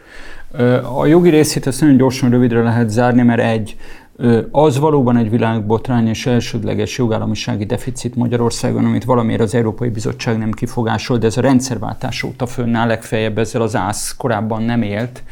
[SPEAKER 3] A jogi részét ezt nagyon gyorsan, rövidre lehet zárni, mert egy, az valóban egy világbotrány és elsődleges jogállamisági deficit Magyarországon, amit valamiért az Európai Bizottság nem kifogásol, de ez a rendszerváltás óta fönnáll, legfeljebb ezzel az ász korábban nem élt,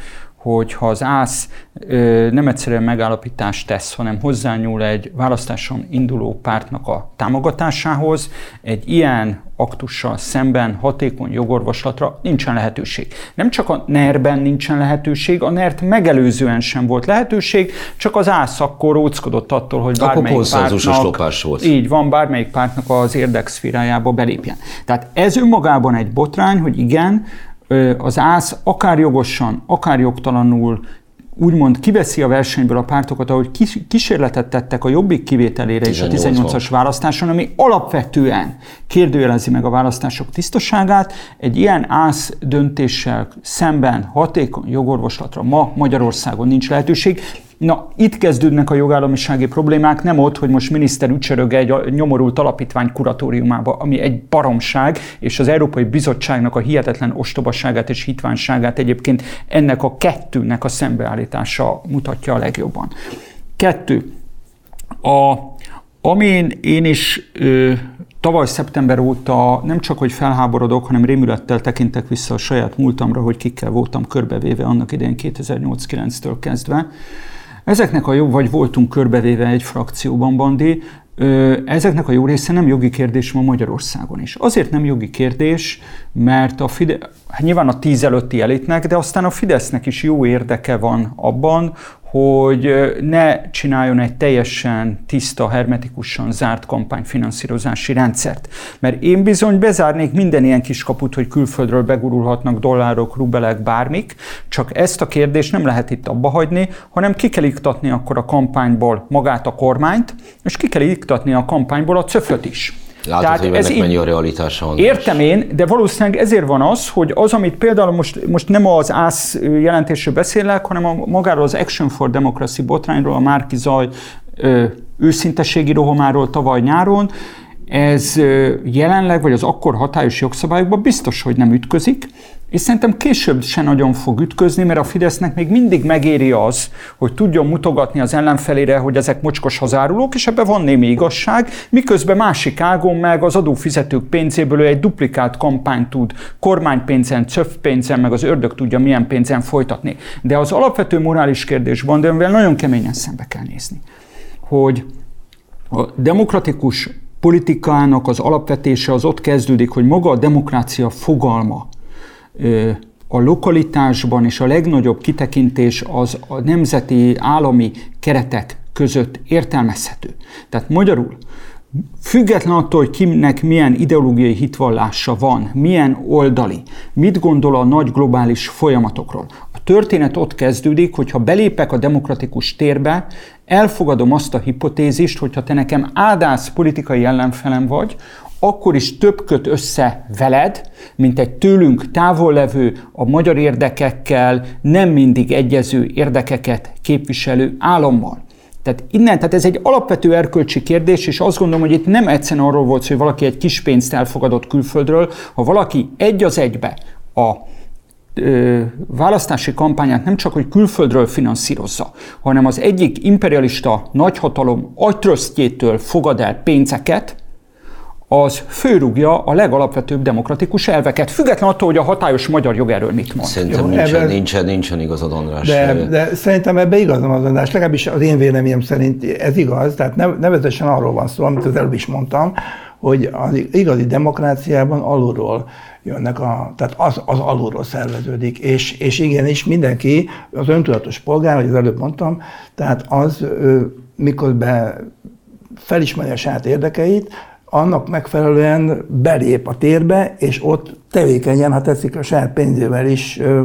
[SPEAKER 3] hogy ha az ÁSZ ö, nem egyszerűen megállapítást tesz, hanem hozzányúl egy választáson induló pártnak a támogatásához, egy ilyen aktussal szemben hatékony jogorvoslatra nincsen lehetőség. Nem csak a NER-ben nincsen lehetőség, a NER-t megelőzően sem volt lehetőség, csak az ÁSZ akkor róckodott attól, hogy bármelyik pártnak,
[SPEAKER 2] volt.
[SPEAKER 3] így van, bármelyik pártnak az érdekszférájába belépjen. Tehát ez önmagában egy botrány, hogy igen, az ÁSZ akár jogosan, akár jogtalanul úgymond kiveszi a versenyből a pártokat, ahogy kísérletet tettek a jobbik kivételére is a 18-as választáson, ami alapvetően kérdőjelezi meg a választások tisztaságát. Egy ilyen ász döntéssel szemben hatékony jogorvoslatra ma Magyarországon nincs lehetőség. Na, itt kezdődnek a jogállamisági problémák, nem ott, hogy most miniszter ücsörög egy nyomorult alapítvány kuratóriumába, ami egy baromság, és az Európai Bizottságnak a hihetetlen ostobaságát és hitvánságát egyébként ennek a kettőnek a szembeállítása mutatja a legjobban. Kettő. A, amin én is ö, tavaly szeptember óta nem csak, hogy felháborodok, hanem rémülettel tekintek vissza a saját múltamra, hogy kikkel voltam körbevéve annak idején 2008-9-től kezdve, Ezeknek a jó, vagy voltunk körbevéve egy frakcióban, Bandi, ezeknek a jó része nem jogi kérdés ma Magyarországon is. Azért nem jogi kérdés, mert a Fide- hát nyilván a tíz előtti elitnek, de aztán a Fidesznek is jó érdeke van abban, hogy ne csináljon egy teljesen tiszta, hermetikusan zárt kampányfinanszírozási rendszert. Mert én bizony bezárnék minden ilyen kis kaput, hogy külföldről begurulhatnak dollárok, rubelek, bármik, csak ezt a kérdést nem lehet itt abba hagyni, hanem ki kell iktatni akkor a kampányból magát a kormányt, és ki kell iktatni a kampányból a cöföt is.
[SPEAKER 2] Látod, Tehát hogy ez ennek mennyi a realitása van.
[SPEAKER 3] Értem én, de valószínűleg ezért van az, hogy az, amit például most, most nem az ÁSZ jelentésről beszélek, hanem a, magáról az Action for Democracy botrányról, a Márki Zaj ö, őszinteségi rohamáról tavaly nyáron, ez jelenleg, vagy az akkor hatályos jogszabályokban biztos, hogy nem ütközik, és szerintem később se nagyon fog ütközni, mert a Fidesznek még mindig megéri az, hogy tudjon mutogatni az ellenfelére, hogy ezek mocskos hazárulók, és ebben van némi igazság, miközben másik ágon meg az adófizetők pénzéből egy duplikált kampányt tud kormánypénzen, CÖF pénzen, meg az ördög tudja milyen pénzen folytatni. De az alapvető morális kérdésben, de amivel nagyon keményen szembe kell nézni, hogy a demokratikus politikának az alapvetése az ott kezdődik, hogy maga a demokrácia fogalma a lokalitásban és a legnagyobb kitekintés az a nemzeti állami keretek között értelmezhető. Tehát magyarul, független attól, hogy kinek milyen ideológiai hitvallása van, milyen oldali, mit gondol a nagy globális folyamatokról. A történet ott kezdődik, hogyha belépek a demokratikus térbe, elfogadom azt a hipotézist, hogyha te nekem ádász politikai ellenfelem vagy, akkor is több köt össze veled, mint egy tőlünk távol levő, a magyar érdekekkel nem mindig egyező érdekeket képviselő állammal. Tehát innen, tehát ez egy alapvető erkölcsi kérdés, és azt gondolom, hogy itt nem egyszerűen arról volt, hogy valaki egy kis pénzt elfogadott külföldről, ha valaki egy az egybe a választási kampányát nem csak, hogy külföldről finanszírozza, hanem az egyik imperialista nagyhatalom agytrösztjétől fogad el pénzeket, az főrúgja a legalapvetőbb demokratikus elveket, független attól, hogy a hatályos magyar jogerről mit mond.
[SPEAKER 2] Szerintem Jó, nincsen, ebben, nincsen, nincsen igazad, András.
[SPEAKER 5] De, de szerintem ebben igazam az András, legalábbis az én véleményem szerint ez igaz, tehát nevezetesen arról van szó, amit az előbb is mondtam, hogy az igazi demokráciában alulról jönnek, a, tehát az, az alulról szerveződik, és, és igenis mindenki, az öntudatos polgár, hogy az előbb mondtam, tehát az, miközben felismeri a saját érdekeit, annak megfelelően belép a térbe, és ott tevékenyen, ha tetszik, a saját pénzével is ö,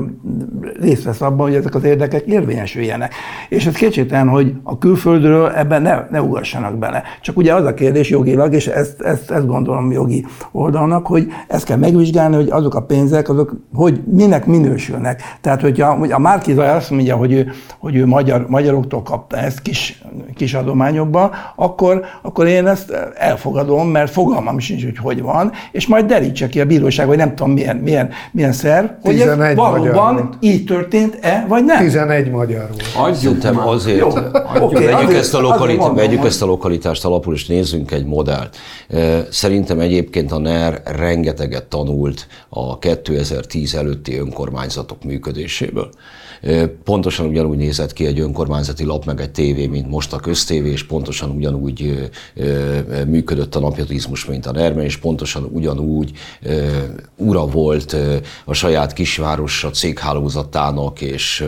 [SPEAKER 5] részt vesz abban, hogy ezek az érdekek érvényesüljenek. És ez kétségtelen, hogy a külföldről ebben ne, ne ugassanak bele. Csak ugye az a kérdés jogilag, és ezt, ezt, ezt gondolom jogi oldalnak, hogy ezt kell megvizsgálni, hogy azok a pénzek, azok hogy minek minősülnek. Tehát, hogyha a Márkiza azt mondja, hogy ő, hogy ő magyar, magyaroktól kapta ezt kis, kis adományokba, akkor, akkor én ezt elfogadom, mert fogalmam sincs, hogy hogy van, és majd derítse ki a bíróság, hogy nem tudom milyen, milyen, milyen szerv, hogy ez valóban így történt-e, vagy nem.
[SPEAKER 4] 11 magyar volt.
[SPEAKER 2] Szerintem azért,
[SPEAKER 5] Jó.
[SPEAKER 2] vegyük,
[SPEAKER 5] Oké, azért-
[SPEAKER 2] ezt a lokalit,
[SPEAKER 5] mondom,
[SPEAKER 2] vegyük ezt a lokalitást alapul, és nézzünk egy modellt. Szerintem egyébként a NER rengeteget tanult a 2010 előtti önkormányzatok működéséből. Pontosan ugyanúgy nézett ki egy önkormányzati lap, meg egy tévé, mint most a köztévé, és pontosan ugyanúgy működött a napjatizmus, mint a NER, és pontosan ugyanúgy ura volt a saját kisvárosa céghálózatának, és,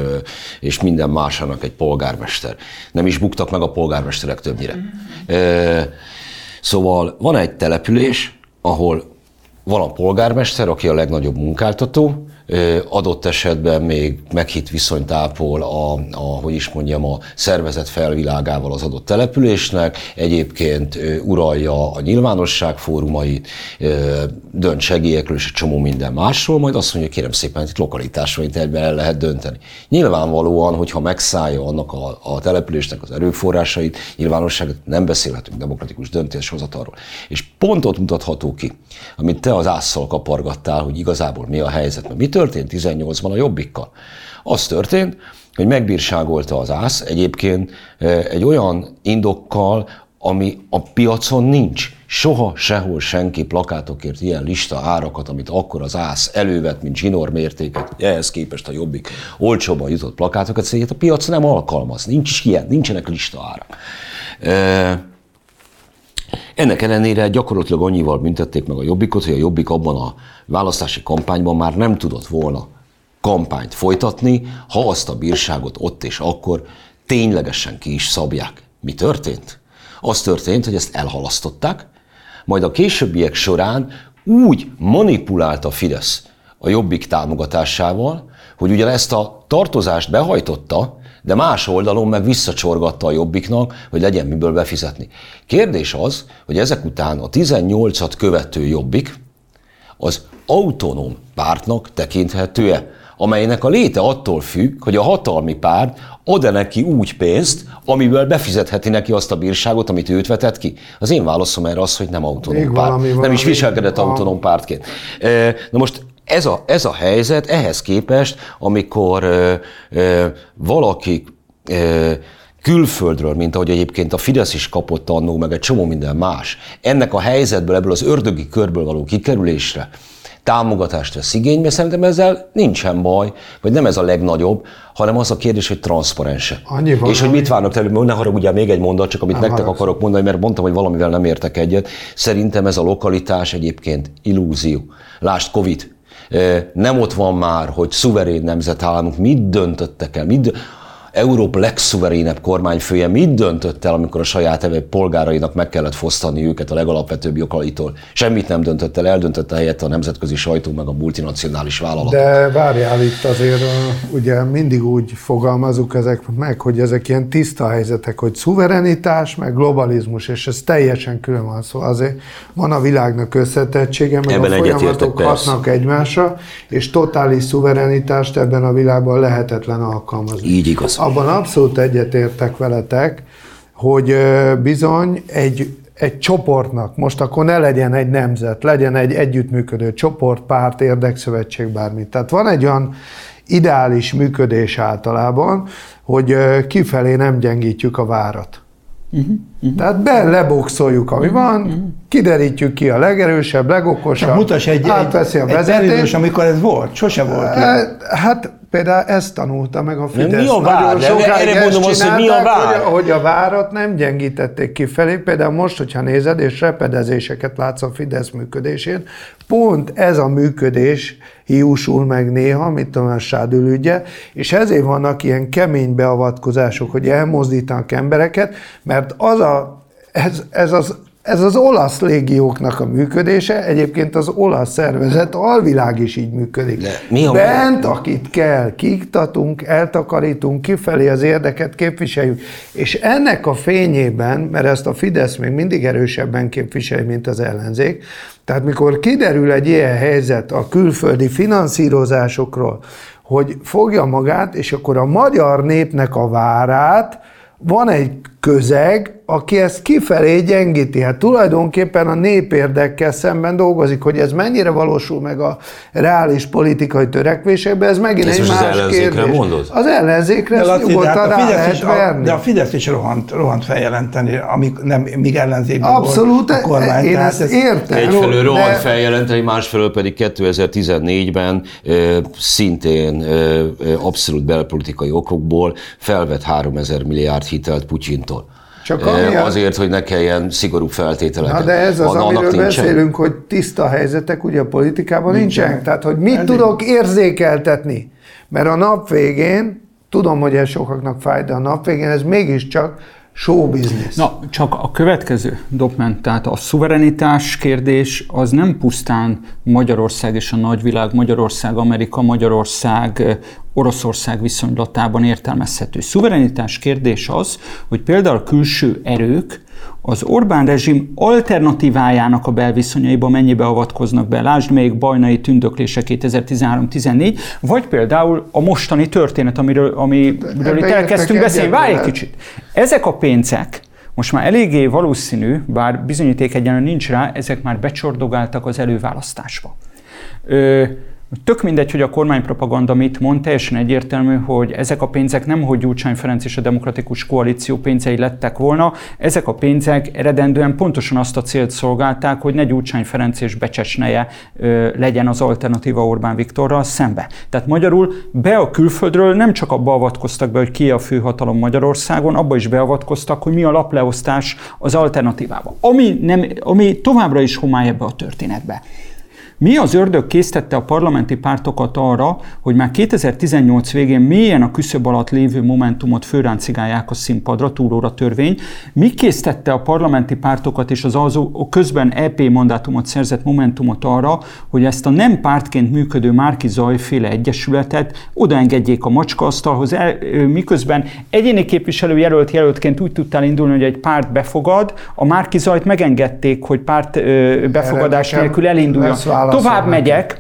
[SPEAKER 2] és minden másának egy polgármester. Nem is buktak meg a polgármesterek többnyire. Szóval van egy település, ahol van a polgármester, aki a legnagyobb munkáltató, adott esetben még meghitt viszonyt ápol a, a, hogy is mondjam, a szervezet felvilágával az adott településnek, egyébként uralja a nyilvánosság fórumait, dönt segélyekről és egy csomó minden másról, majd azt mondja, kérem szépen, itt lokalitásról itt egyben el lehet dönteni. Nyilvánvalóan, hogyha megszállja annak a, a településnek az erőforrásait, nyilvánosságot, nem beszélhetünk demokratikus döntéshozatalról. És pont ott mutatható ki, amit te az ásszal kapargattál, hogy igazából mi a helyzet. Mert mi történt 18-ban a jobbikkal? Az történt, hogy megbírságolta az ász egyébként egy olyan indokkal, ami a piacon nincs. Soha sehol senki plakátokért ilyen lista árakat, amit akkor az ász elővet, mint zsinór mértéket, ehhez képest a jobbik olcsóban jutott plakátokat, szóval a piac nem alkalmaz, nincs ilyen, nincsenek lista árak. Ennek ellenére gyakorlatilag annyival büntették meg a Jobbikot, hogy a Jobbik abban a választási kampányban már nem tudott volna kampányt folytatni, ha azt a bírságot ott és akkor ténylegesen ki is szabják. Mi történt? Az történt, hogy ezt elhalasztották, majd a későbbiek során úgy manipulált a Fidesz a Jobbik támogatásával, hogy ugyan ezt a tartozást behajtotta, de más oldalon meg visszacsorgatta a Jobbiknak, hogy legyen miből befizetni. Kérdés az, hogy ezek után a 18-at követő Jobbik az autonóm pártnak tekinthető-e, amelynek a léte attól függ, hogy a hatalmi párt ad-e neki úgy pénzt, amiből befizetheti neki azt a bírságot, amit őt vetett ki? Az én válaszom erre az, hogy nem autonóm
[SPEAKER 4] Még
[SPEAKER 2] párt.
[SPEAKER 4] valami,
[SPEAKER 2] nem
[SPEAKER 4] valami.
[SPEAKER 2] is viselkedett
[SPEAKER 4] A-
[SPEAKER 2] autonóm pártként. Na most ez a, ez a helyzet ehhez képest, amikor ö, ö, valaki ö, külföldről, mint ahogy egyébként a Fidesz is kapott annó, meg egy csomó minden más, ennek a helyzetből, ebből az ördögi körből való kikerülésre támogatást vesz igénybe, szerintem ezzel nincsen baj, vagy nem ez a legnagyobb, hanem az a kérdés, hogy transzparense.
[SPEAKER 4] Annyi van,
[SPEAKER 2] És hogy mit várnak tőle, ne haragudjál még egy mondat, csak amit
[SPEAKER 4] Nem
[SPEAKER 2] nektek
[SPEAKER 4] haragszom.
[SPEAKER 2] akarok mondani, mert mondtam, hogy valamivel nem értek egyet. Szerintem ez a lokalitás egyébként illúzió. Lásd, Covid. Nem ott van már, hogy szuverén nemzetállamok mit döntöttek el, mit, Európa legszuverénebb kormányfője mit döntött el, amikor a saját eve- polgárainak meg kellett fosztani őket a legalapvetőbb jogaitól? Semmit nem döntött el, eldöntötte helyette a nemzetközi sajtó meg a multinacionális vállalat.
[SPEAKER 4] De várjál itt azért, ugye mindig úgy fogalmazunk ezek meg, hogy ezek ilyen tiszta helyzetek, hogy szuverenitás, meg globalizmus, és ez teljesen külön van szó. Azért van a világnak összetettsége, meg
[SPEAKER 2] Ebben
[SPEAKER 4] a folyamatok hatnak egymásra, és totális szuverenitást ebben a világban lehetetlen alkalmazni.
[SPEAKER 2] Így igaz.
[SPEAKER 4] Abban abszolút egyetértek veletek, hogy bizony egy, egy csoportnak, most akkor ne legyen egy nemzet, legyen egy együttműködő csoport, párt, érdekszövetség, bármi. Tehát van egy olyan ideális működés általában, hogy kifelé nem gyengítjük a várat. Uh-huh, Tehát be leboxoljuk, ami van, kiderítjük ki a legerősebb, legokosabb,
[SPEAKER 5] Csak mutass egy,
[SPEAKER 4] átveszi a
[SPEAKER 5] egy, egy
[SPEAKER 4] vezetést.
[SPEAKER 5] periódus, amikor ez volt. Sose volt. ilyen.
[SPEAKER 4] Eh, Hát például ezt tanulta meg a Fidesz.
[SPEAKER 2] mi a vár?
[SPEAKER 4] Nagyon sokáig
[SPEAKER 2] erre mondom azt, hogy mi a vár?
[SPEAKER 4] Hogy, hogy a várat nem gyengítették kifelé. Például most, hogyha nézed, és repedezéseket látsz a Fidesz működésén, pont ez a működés hiúsul meg néha, mint tudom, a Sádül ügye, és ezért vannak ilyen kemény beavatkozások, hogy elmozdítanak embereket, mert az a, ez, ez az ez az olasz légióknak a működése, egyébként az olasz szervezet alvilág is így működik.
[SPEAKER 2] De mi a
[SPEAKER 4] Bent, akit kell, kiktatunk, eltakarítunk, kifelé az érdeket képviseljük. És ennek a fényében, mert ezt a Fidesz még mindig erősebben képviseli, mint az ellenzék, tehát mikor kiderül egy ilyen helyzet a külföldi finanszírozásokról, hogy fogja magát, és akkor a magyar népnek a várát, van egy közeg, aki ezt kifelé gyengíti. Hát tulajdonképpen a népérdekkel szemben dolgozik, hogy ez mennyire valósul meg a reális politikai törekvésekben, ez megint
[SPEAKER 2] Ezt
[SPEAKER 4] egy
[SPEAKER 2] az
[SPEAKER 4] más
[SPEAKER 2] ellenzékre
[SPEAKER 4] kérdés.
[SPEAKER 2] mondod?
[SPEAKER 4] Az ellenzékre
[SPEAKER 5] De,
[SPEAKER 4] ezt
[SPEAKER 5] Laci, de,
[SPEAKER 4] nyugodtan
[SPEAKER 5] hát a
[SPEAKER 4] rá
[SPEAKER 5] Fidesz
[SPEAKER 4] lehet
[SPEAKER 5] is, a,
[SPEAKER 4] verni.
[SPEAKER 5] de a Fidesz is rohant, rohant feljelenteni, amíg, nem, míg ellenzékben
[SPEAKER 4] Abszolút,
[SPEAKER 5] volt a kormány.
[SPEAKER 4] én ezt
[SPEAKER 5] ez-
[SPEAKER 4] értem.
[SPEAKER 2] Egyfelől
[SPEAKER 4] de-
[SPEAKER 2] rohant feljelenteni, másfelől pedig 2014-ben ö, szintén ö, ö, abszolút belpolitikai okokból felvett 3000 milliárd hitelt Putyintól.
[SPEAKER 4] Csak
[SPEAKER 2] Ö,
[SPEAKER 4] ami a-
[SPEAKER 2] Azért, hogy ne kelljen szigorú feltételeket.
[SPEAKER 4] Na de ez az, amiről
[SPEAKER 2] nincsen.
[SPEAKER 4] beszélünk, hogy tiszta helyzetek ugye a politikában nincsenek. Tehát, hogy mit
[SPEAKER 5] Elég.
[SPEAKER 4] tudok érzékeltetni. Mert a nap végén, tudom, hogy ez sokaknak fáj, de a nap végén ez mégiscsak show business.
[SPEAKER 3] Na, csak a következő dokument, tehát a szuverenitás kérdés az nem pusztán Magyarország és a nagyvilág, Magyarország, Amerika, Magyarország, eh, Oroszország viszonylatában értelmezhető. Szuverenitás kérdés az, hogy például külső erők az Orbán rezsim alternatívájának a belviszonyaiba mennyibe avatkoznak be. Lásd még bajnai tündöklése 2013-14, vagy például a mostani történet, amiről, amiről itt elkezdtünk beszélni. Várj egy kicsit. Ezek a pénzek most már eléggé valószínű, bár bizonyíték egyenlően nincs rá, ezek már becsordogáltak az előválasztásba. Ö, Tök mindegy, hogy a kormánypropaganda mit mond, teljesen egyértelmű, hogy ezek a pénzek nem, hogy Gyurcsány Ferenc és a Demokratikus Koalíció pénzei lettek volna, ezek a pénzek eredendően pontosan azt a célt szolgálták, hogy ne Gyurcsány Ferenc és Becsesneje ö, legyen az alternatíva Orbán Viktorral szembe. Tehát magyarul be a külföldről nem csak abba avatkoztak be, hogy ki a főhatalom Magyarországon, abba is beavatkoztak, hogy mi a lapleosztás az alternatívába. Ami, nem, ami továbbra is homály ebbe a történetbe. Mi az ördög késztette a parlamenti pártokat arra, hogy már 2018 végén mélyen a küszöb alatt lévő momentumot főráncigálják a színpadra, túlóra törvény? Mi késztette a parlamenti pártokat és az azó közben EP mandátumot szerzett momentumot arra, hogy ezt a nem pártként működő Márki Zajféle egyesületet odaengedjék a macskaasztalhoz, el, ö, miközben egyéni képviselő jelölt jelöltként úgy tudtál indulni, hogy egy párt befogad, a Márki Zajt megengedték, hogy párt ö, befogadás nélkül elinduljon. Tovább megyek,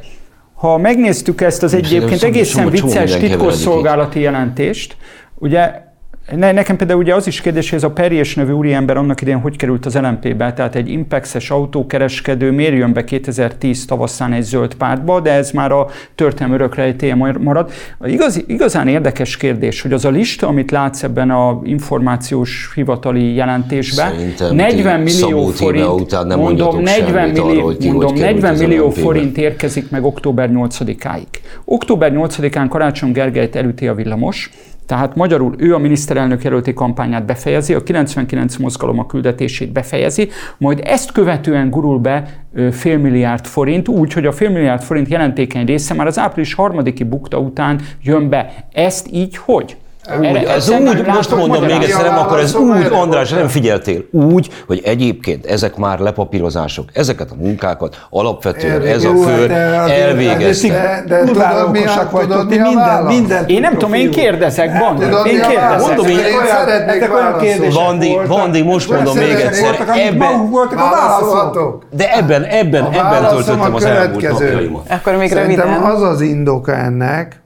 [SPEAKER 3] ha megnéztük ezt az egyébként egészen vicces
[SPEAKER 2] minden keveredik
[SPEAKER 3] titkos
[SPEAKER 2] itt.
[SPEAKER 3] szolgálati jelentést, ugye ne, nekem például ugye az is kérdés, hogy ez a Perjes nevű úriember annak idején hogy került az LMP-be, tehát egy impexes autókereskedő miért jön be 2010 tavaszán egy zöld pártba, de ez már a történelmi örökrejtéje marad. Igaz, igazán érdekes kérdés, hogy az a lista, amit látsz ebben a információs hivatali jelentésben,
[SPEAKER 2] Szerintem
[SPEAKER 3] 40
[SPEAKER 2] ti
[SPEAKER 3] millió forint,
[SPEAKER 2] után nem
[SPEAKER 3] mondom,
[SPEAKER 2] mondjatok
[SPEAKER 3] 40
[SPEAKER 2] semmit
[SPEAKER 3] millió,
[SPEAKER 2] arról,
[SPEAKER 3] mondom,
[SPEAKER 2] került
[SPEAKER 3] 40
[SPEAKER 2] az
[SPEAKER 3] millió forint érkezik meg október 8-áig. Október 8-án Karácsony Gergelyt elüti a villamos, tehát magyarul ő a miniszterelnök jelölti kampányát befejezi, a 99 mozgalom a küldetését befejezi, majd ezt követően gurul be ö, fél milliárd forint, úgy, hogy a fél milliárd forint jelentékeny része már az április harmadiki bukta után jön be. Ezt így hogy?
[SPEAKER 2] Úgy, ez úgy, most mondom még egyszer, nem akkor ez úgy, András, nem figyeltél, úgy, hogy egyébként ezek már lepapírozások, ezeket a munkákat alapvetően ez a fő
[SPEAKER 5] de azért-
[SPEAKER 2] elvégezte.
[SPEAKER 4] De- tudod, mi a-
[SPEAKER 5] okosak
[SPEAKER 4] tudod,
[SPEAKER 5] vagytok,
[SPEAKER 4] mi
[SPEAKER 5] ti
[SPEAKER 4] a
[SPEAKER 5] minden, minden
[SPEAKER 3] Én nem tudom, én kérdezek, Bandi, én kérdezek.
[SPEAKER 2] Mondom, én-
[SPEAKER 4] Én szeretnék
[SPEAKER 2] Bandi. Bandi, most mondom még egyszer, ebben-? De ebben, ebben, ebben töltöttem az elmúlt napjaimat.
[SPEAKER 1] Akkor még röviden.
[SPEAKER 4] az az indoka ennek,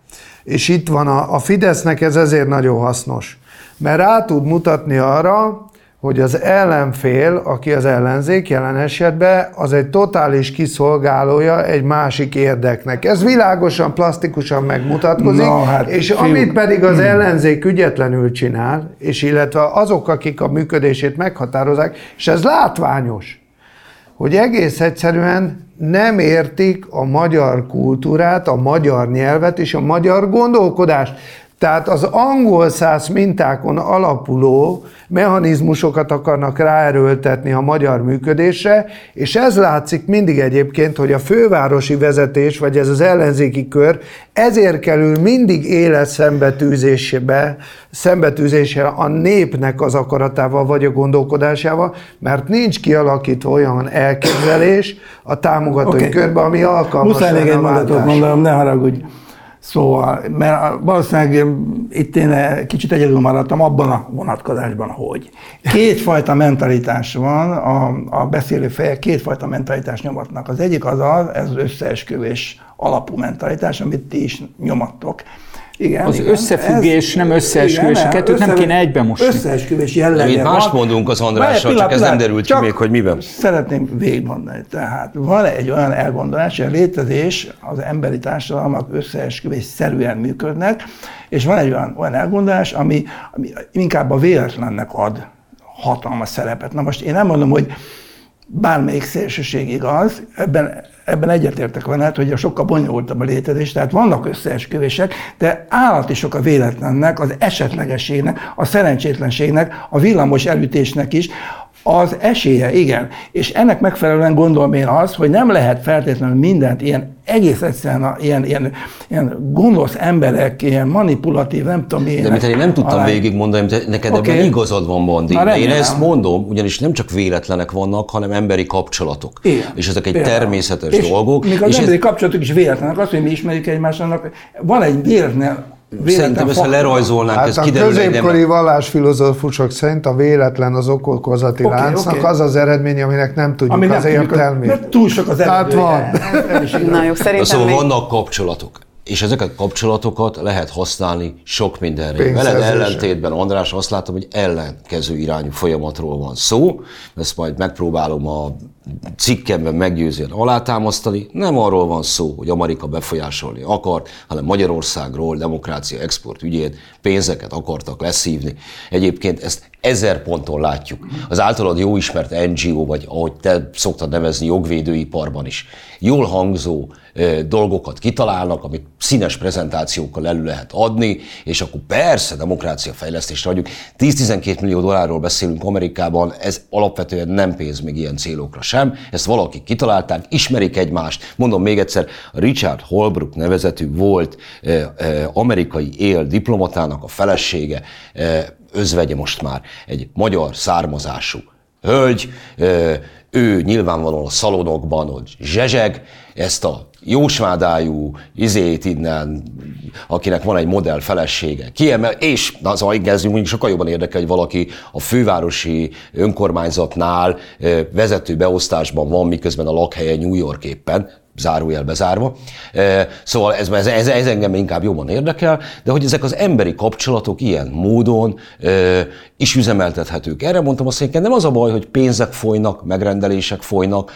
[SPEAKER 4] és itt van a, a Fidesznek ez ezért nagyon hasznos, mert rá tud mutatni arra, hogy az ellenfél, aki az ellenzék jelen esetben, az egy totális kiszolgálója egy másik érdeknek. Ez világosan, plastikusan megmutatkozik,
[SPEAKER 5] Na, hát,
[SPEAKER 4] és
[SPEAKER 5] fiúk.
[SPEAKER 4] amit pedig az ellenzék ügyetlenül csinál, és illetve azok, akik a működését meghatározzák, és ez látványos, hogy egész egyszerűen nem értik a magyar kultúrát, a magyar nyelvet és a magyar gondolkodást. Tehát az angol száz mintákon alapuló mechanizmusokat akarnak ráerőltetni a magyar működésre, és ez látszik mindig egyébként, hogy a fővárosi vezetés, vagy ez az ellenzéki kör ezért kerül mindig élet szembetűzésébe, szembetűzésére a népnek az akaratával, vagy a gondolkodásával, mert nincs kialakítva olyan elképzelés a támogatói okay. körben, ami alkalmas
[SPEAKER 5] Muszáj még egy mondatot mondanom, ne haragudj. Szóval, mert valószínűleg itt én kicsit egyedül maradtam abban a vonatkozásban, hogy kétfajta mentalitás van, a, a beszélő fejek kétfajta mentalitás nyomatnak. Az egyik az az, ez összeesküvés alapú mentalitás, amit ti is nyomattok.
[SPEAKER 3] Igen, az igen. összefüggés, ez, nem összeesküvés, igen, a kettőt össze, nem kéne egybe mosni.
[SPEAKER 5] Összeesküvés jellege
[SPEAKER 2] van. Más mondunk az Andrással, csak ez nem derült ki még, hogy miben.
[SPEAKER 5] Szeretném végigmondani. Tehát van egy olyan elgondolás, hogy a létezés, az emberi társadalmak összeesküvés szerűen működnek, és van egy olyan, olyan elgondolás, ami, ami inkább a véletlennek ad hatalmas szerepet. Na most én nem mondom, hogy bármelyik szélsőség igaz, ebben, ebben egyetértek veled, hogy sokkal bonyolultabb a létezés, tehát vannak összeesküvések, de állati sok a véletlennek, az esetlegességnek, a szerencsétlenségnek, a villamos elütésnek is, az esélye, igen. És ennek megfelelően gondolom én az, hogy nem lehet feltétlenül mindent ilyen egész egyszerűen a, ilyen, ilyen, ilyen gonosz emberek, ilyen manipulatív, nem tudom én.
[SPEAKER 2] De mint én nem tudtam alá... végigmondani, hogy neked okay. ebben igazad van, Bandi. Na, én ezt mondom, ugyanis nem csak véletlenek vannak, hanem emberi kapcsolatok. Igen. És ezek egy Például. természetes és dolgok.
[SPEAKER 5] Még az és emberi ez... kapcsolatok is véletlenek, az, hogy mi ismerjük egymásnak, van egy véletlen
[SPEAKER 2] Szerintem ezt, ha lerajzolnánk, hát ez
[SPEAKER 4] a középkori nem... vallásfilozófusok szerint a véletlen az okokozati okay, láncnak okay. az az eredmény, aminek nem tudjuk Ami az értelmét.
[SPEAKER 5] Mert túl sok az eredmény.
[SPEAKER 1] Hát van. Na jó, szerintem
[SPEAKER 2] szóval még... vannak kapcsolatok. És ezeket a kapcsolatokat lehet használni sok mindenre. Veled ellentétben, András, azt látom, hogy ellenkező irányú folyamatról van szó. Ezt majd megpróbálom a cikkemben meggyőzően alátámasztani. Nem arról van szó, hogy Amerika befolyásolni akart, hanem Magyarországról demokrácia export ügyét pénzeket akartak leszívni. Egyébként ezt ezer ponton látjuk. Az általad jó ismert NGO, vagy ahogy te szoktad nevezni, jogvédőiparban is. Jól hangzó dolgokat kitalálnak, amit színes prezentációkkal elő lehet adni, és akkor persze demokrácia fejlesztésre adjuk. 10-12 millió dollárról beszélünk Amerikában, ez alapvetően nem pénz még ilyen célokra sem, ezt valaki kitalálták, ismerik egymást. Mondom még egyszer, Richard Holbrook nevezetű volt eh, eh, amerikai él diplomatának a felesége, eh, özvegye most már egy magyar származású hölgy, ő nyilvánvalóan a szalonokban ott zsezseg, ezt a jósvádájú izét innen, akinek van egy modell felesége. Kiemel, és az aigezünk mondjuk sokkal jobban érdekel, hogy valaki a fővárosi önkormányzatnál vezető beosztásban van, miközben a lakhelye New York éppen, zárójel bezárva. Szóval ez, ez, ez, ez engem inkább jobban érdekel, de hogy ezek az emberi kapcsolatok ilyen módon is üzemeltethetők. Erre mondtam azt, hogy nem az a baj, hogy pénzek folynak, megrendelések folynak,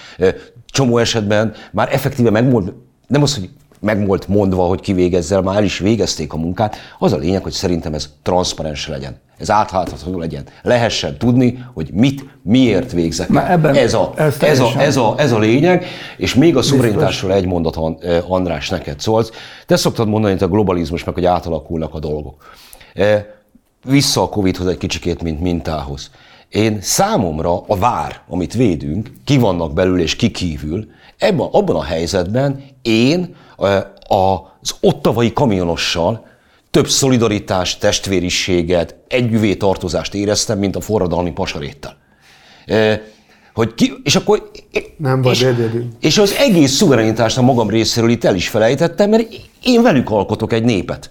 [SPEAKER 2] csomó esetben már effektíve megmond, nem az, hogy meg volt mondva, hogy kivégezzel, már el is végezték a munkát. Az a lényeg, hogy szerintem ez transzparens legyen. Ez átlátható legyen. Lehessen tudni, hogy mit, miért végzek el. Ebben ez, a, ez, ez, a, ez, a, ez a lényeg, és még a szuverenitásról egy mondat, András, neked szólsz. Te szoktad mondani, hogy a globalizmus, meg hogy átalakulnak a dolgok. Vissza a Covid-hoz egy kicsikét, mint mintához. Én számomra a vár, amit védünk, ki vannak belül és ki kívül, ebben, abban a helyzetben én az ottavai kamionossal több szolidaritást, testvériséget, együvé tartozást éreztem, mint a forradalmi pasaréttel. Hogy ki, és akkor...
[SPEAKER 4] Nem vagy és,
[SPEAKER 2] És az egész szuverenitást a magam részéről itt el is felejtettem, mert én velük alkotok egy népet.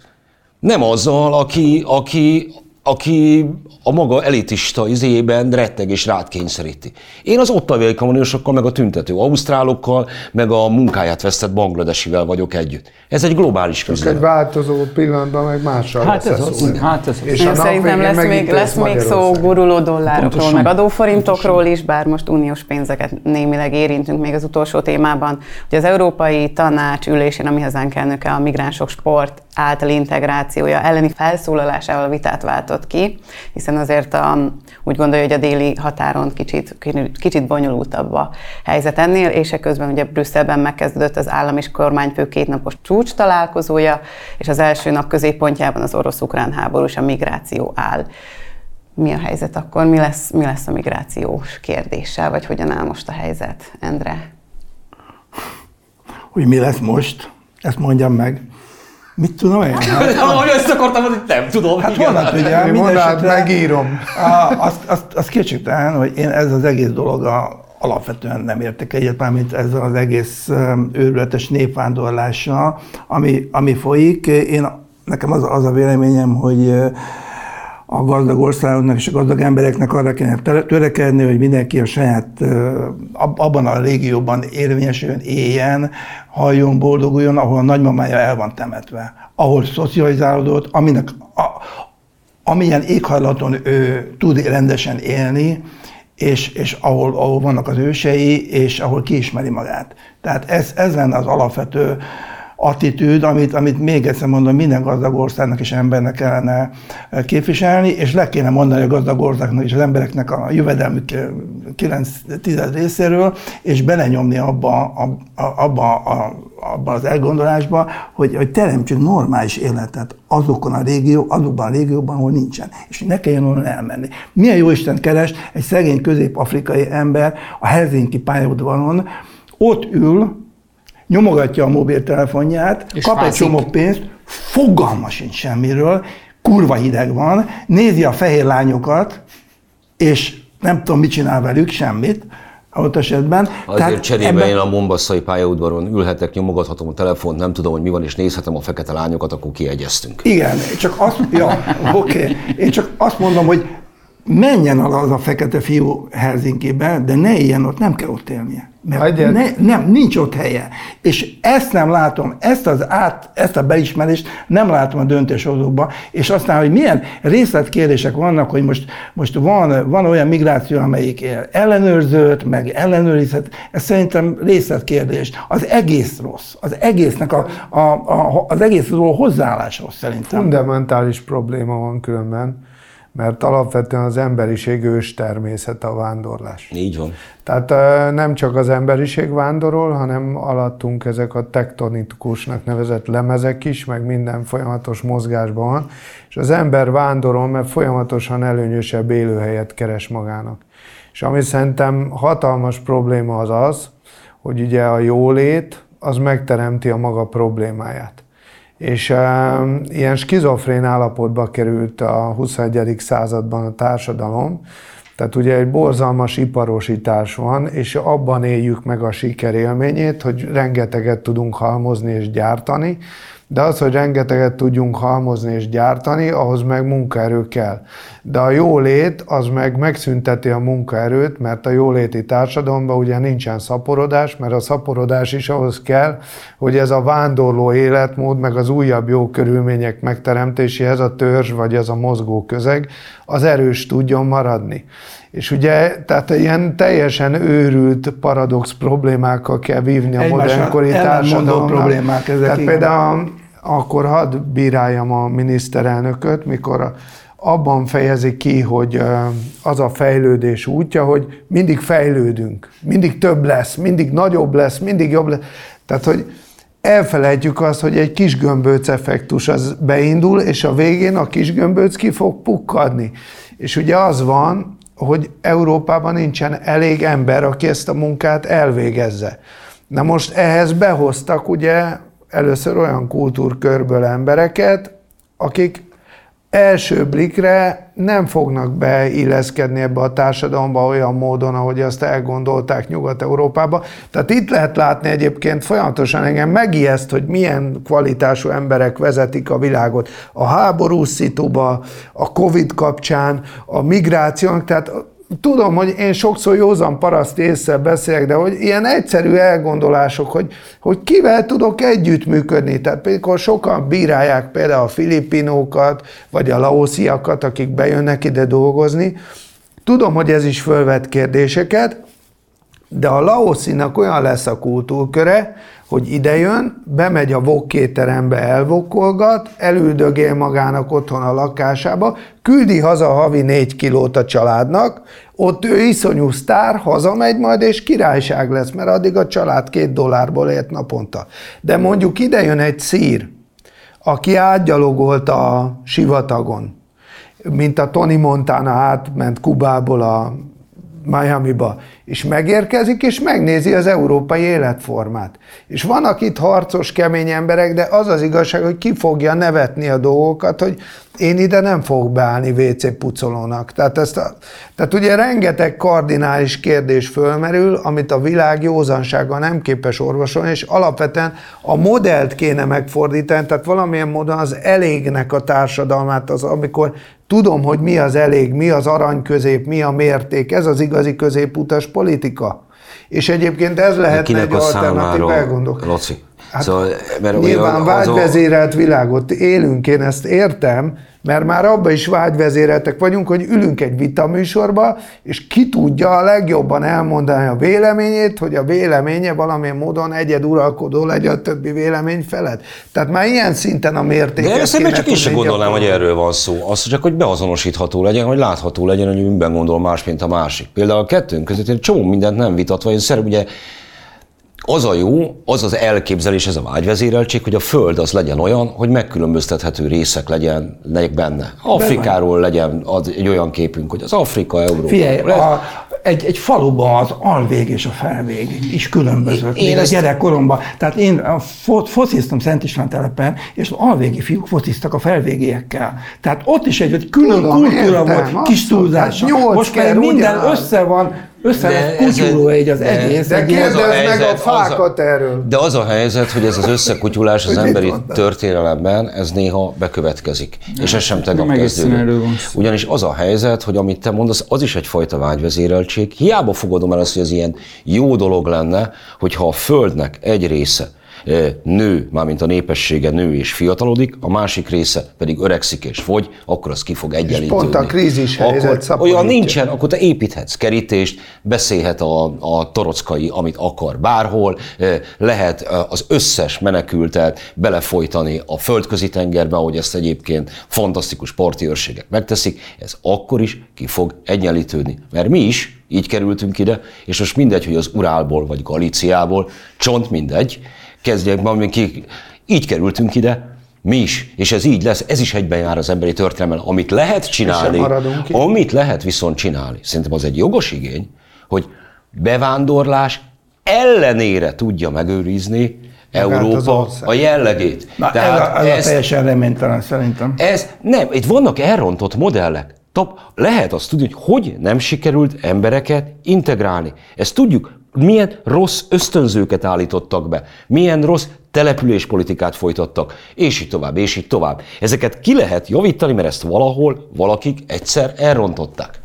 [SPEAKER 2] Nem azzal, aki, aki aki a maga elitista izében retteg és rád kényszeríti. Én az ottaviai kommuniosokkal, meg a tüntető ausztrálokkal, meg a munkáját vesztett bangladesivel vagyok együtt. Ez egy globális küzdelem.
[SPEAKER 4] egy változó pillanatban meg mással
[SPEAKER 3] hát ez az, hát ez
[SPEAKER 1] és Én szerintem lesz még, lesz még szó guruló dollárokról, Pontosan. meg adóforintokról Pontosan. is, bár most uniós pénzeket némileg érintünk még az utolsó témában, hogy az Európai Tanács ülésén, ami hazánk elnöke a migránsok sport által integrációja elleni felszólalásával vitát váltott ki, hiszen azért a, úgy gondolja, hogy a déli határon kicsit, kicsit bonyolultabb a helyzet ennél, és közben ugye Brüsszelben megkezdődött az állam és kormányfő kétnapos csúcs találkozója, és az első nap középpontjában az orosz-ukrán háború és a migráció áll mi a helyzet akkor, mi lesz, mi lesz a migrációs kérdéssel, vagy hogyan áll most a helyzet, Endre?
[SPEAKER 5] Hogy mi lesz most, ezt mondjam meg. Mit tudom én?
[SPEAKER 2] Hát, Ahogy ezt akartam, hogy nem tudom.
[SPEAKER 5] Hát vannak ugye,
[SPEAKER 4] Mi mondát megírom.
[SPEAKER 5] Azt, azt, azt kétségtelen, hogy én ez az egész dolog a, alapvetően nem értek egyet, mármint ezzel az egész őrületes népvándorlással, ami, ami folyik. Én, nekem az, az a véleményem, hogy a gazdag országoknak és a gazdag embereknek arra kéne törekedni, hogy mindenki a saját, abban a régióban érvényesüljön, éljen, halljon, boldoguljon, ahol a nagymamája el van temetve, ahol szocializálódott, aminek, a, amilyen éghajlaton ő tud rendesen élni, és, és ahol, ahol vannak az ősei, és ahol kiismeri magát. Tehát ez, ez lenne az alapvető attitűd, amit, amit még egyszer mondom, minden gazdag országnak és embernek kellene eh, képviselni, és le kéne mondani a gazdag országnak és az embereknek a jövedelmük 9-10 eh, részéről, és belenyomni abba, abba, abba az elgondolásba, hogy, hogy teremtsünk normális életet azokon a régió, azokban a régióban, ahol nincsen. És ne kelljen onnan elmenni. Milyen jó Isten keres egy szegény közép-afrikai ember a Helsinki pályaudvaron, ott ül, nyomogatja a mobiltelefonját, és kap fászik. egy csomó pénzt, fogalma sincs semmiről, kurva hideg van, nézi a fehér lányokat, és nem tudom, mit csinál velük, semmit, ott esetben.
[SPEAKER 2] Azért Tehát cserébe ebben... én a Mombasszai pályaudvaron ülhetek, nyomogathatom a telefont, nem tudom, hogy mi van, és nézhetem a fekete lányokat, akkor kiegyeztünk.
[SPEAKER 5] Igen, csak azt, ja, oké. Okay. Én csak azt mondom, hogy menjen az a fekete fiú Helsinki-be, de ne éljen ott, nem kell ott élnie. Mert ne, nem, nincs ott helye. És ezt nem látom, ezt, az át, ezt a beismerést nem látom a döntéshozókban, és aztán, hogy milyen részletkérdések vannak, hogy most, most van, van olyan migráció, amelyik ellenőrzött, meg ellenőrizhet, ez szerintem részletkérdés. Az egész rossz. Az egésznek a, a, a, az egész hozzáállás rossz szerintem.
[SPEAKER 4] Fundamentális probléma van különben mert alapvetően az emberiség ős természete a vándorlás.
[SPEAKER 2] Így van.
[SPEAKER 4] Tehát nem csak az emberiség vándorol, hanem alattunk ezek a tektonikusnak nevezett lemezek is, meg minden folyamatos mozgásban van, és az ember vándorol, mert folyamatosan előnyösebb élőhelyet keres magának. És ami szerintem hatalmas probléma az az, hogy ugye a jólét az megteremti a maga problémáját és uh, ilyen skizofrén állapotba került a 21. században a társadalom, tehát ugye egy borzalmas iparosítás van, és abban éljük meg a sikerélményét, hogy rengeteget tudunk halmozni és gyártani, de az, hogy rengeteget tudjunk halmozni és gyártani, ahhoz meg munkaerő kell. De a jólét az meg megszünteti a munkaerőt, mert a jóléti társadalomban ugye nincsen szaporodás, mert a szaporodás is ahhoz kell, hogy ez a vándorló életmód, meg az újabb jó körülmények megteremtéséhez a törzs vagy ez a mozgó közeg, az erős tudjon maradni. És ugye, tehát ilyen teljesen őrült paradox problémákkal kell vívni a modernkori társadalomnak.
[SPEAKER 5] problémák ezek. Tehát
[SPEAKER 4] például akkor hadd bíráljam a miniszterelnököt, mikor abban fejezi ki, hogy az a fejlődés útja, hogy mindig fejlődünk, mindig több lesz, mindig nagyobb lesz, mindig jobb lesz. Tehát, hogy elfelejtjük azt, hogy egy kis gömböc effektus az beindul, és a végén a kis gömböc ki fog pukkadni. És ugye az van, hogy Európában nincsen elég ember, aki ezt a munkát elvégezze. Na most ehhez behoztak ugye először olyan kultúrkörből embereket, akik első blikre nem fognak beilleszkedni ebbe a társadalomba olyan módon, ahogy azt elgondolták Nyugat-Európába. Tehát itt lehet látni egyébként folyamatosan engem megijeszt, hogy milyen kvalitású emberek vezetik a világot. A háború szituba, a Covid kapcsán, a migrációnak, tehát tudom, hogy én sokszor józan paraszt észre beszélek, de hogy ilyen egyszerű elgondolások, hogy, hogy kivel tudok együttműködni. Tehát például sokan bírálják például a filipinókat, vagy a laosziakat, akik bejönnek ide dolgozni. Tudom, hogy ez is fölvet kérdéseket, De a laoszinak olyan lesz a kultúrköre, hogy idejön, bemegy a vokkéterembe, elvokkolgat, elüldögél magának otthon a lakásába, küldi haza havi négy kilót a családnak, ott ő iszonyú sztár, hazamegy majd, és királyság lesz, mert addig a család két dollárból élt naponta. De mondjuk idejön egy szír, aki átgyalogolt a sivatagon, mint a Tony Montana átment Kubából a Miami-ba, és megérkezik, és megnézi az európai életformát. És vannak itt harcos, kemény emberek, de az az igazság, hogy ki fogja nevetni a dolgokat, hogy én ide nem fogok beállni WC pucolónak. Tehát, ezt a, tehát ugye rengeteg kardinális kérdés fölmerül, amit a világ józansága nem képes orvosolni, és alapvetően a modellt kéne megfordítani, tehát valamilyen módon az elégnek a társadalmát, az amikor tudom, hogy mi az elég, mi az arany közép, mi a mérték, ez az igazi középutas politika. És egyébként ez lehet egy alternatív elgondolkodás. Hát szóval, mert nyilván vágyvezérelt világot élünk, én ezt értem, mert már abba is vágyvezéreltek vagyunk, hogy ülünk egy vitaműsorba, és ki tudja a legjobban elmondani a véleményét, hogy a véleménye valamilyen módon egyed uralkodó legyen a többi vélemény felett. Tehát már ilyen szinten a mértéket
[SPEAKER 2] De ezt csak én sem gondolnám, hogy erről van szó. Az csak, hogy beazonosítható legyen, hogy látható legyen, hogy minden gondol más, mint a másik. Például a kettőnk között egy csomó mindent nem vitatva, én szerint ugye az a jó, az az elképzelés, ez a vágyvezéreltség, hogy a Föld az legyen olyan, hogy megkülönböztethető részek legyenek benne. Afrikáról legyen az egy olyan képünk, hogy az Afrika, Európa.
[SPEAKER 5] Figyelj, a, egy, egy faluban az alvég és a felvég is különbözött. Én, én ezt... a gyerekkoromban. Tehát én fo- fociztam Szent István telepen, és az alvégi fiúk fociztak a felvégiekkel. Tehát ott is egy, egy külön Tudom, kultúra értem, volt, kis túlzása. Most már minden össze van össze lett kutyuló egy az egész.
[SPEAKER 4] De kérdezd meg a fákat erről.
[SPEAKER 2] De az a helyzet, hogy ez az összekutyulás az emberi történelemben, ez néha bekövetkezik. És ez sem tegnap kezdődött. Ugyanis az a helyzet, hogy amit te mondasz, az is egyfajta vágyvezéreltség. Hiába fogadom el azt, hogy ez ilyen jó dolog lenne, hogyha a Földnek egy része nő, mármint a népessége nő és fiatalodik, a másik része pedig öregszik és fogy, akkor az ki fog egyenlítődni.
[SPEAKER 4] pont a krízis helyzet
[SPEAKER 2] akkor Olyan nincsen, akkor te építhetsz kerítést, beszélhet a, a torockai, amit akar bárhol, lehet az összes menekültet belefolytani a földközi tengerbe, ahogy ezt egyébként fantasztikus parti őrségek megteszik, ez akkor is ki fog egyenlítődni. Mert mi is így kerültünk ide, és most mindegy, hogy az Urálból vagy Galíciából, csont mindegy, kezdjek ki. Így kerültünk ide, mi is, és ez így lesz, ez is egyben jár az emberi történelmen. Amit lehet csinálni, amit lehet viszont csinálni, szerintem az egy jogos igény, hogy bevándorlás ellenére tudja megőrizni Európa a jellegét.
[SPEAKER 5] Na, Tehát ez, a, ez, ez a teljesen reménytelen szerintem.
[SPEAKER 2] Ez nem, itt vannak elrontott modellek. Top, lehet azt tudni, hogy hogy nem sikerült embereket integrálni. Ezt tudjuk milyen rossz ösztönzőket állítottak be, milyen rossz településpolitikát folytattak, és így tovább, és így tovább. Ezeket ki lehet javítani, mert ezt valahol valakik egyszer elrontották.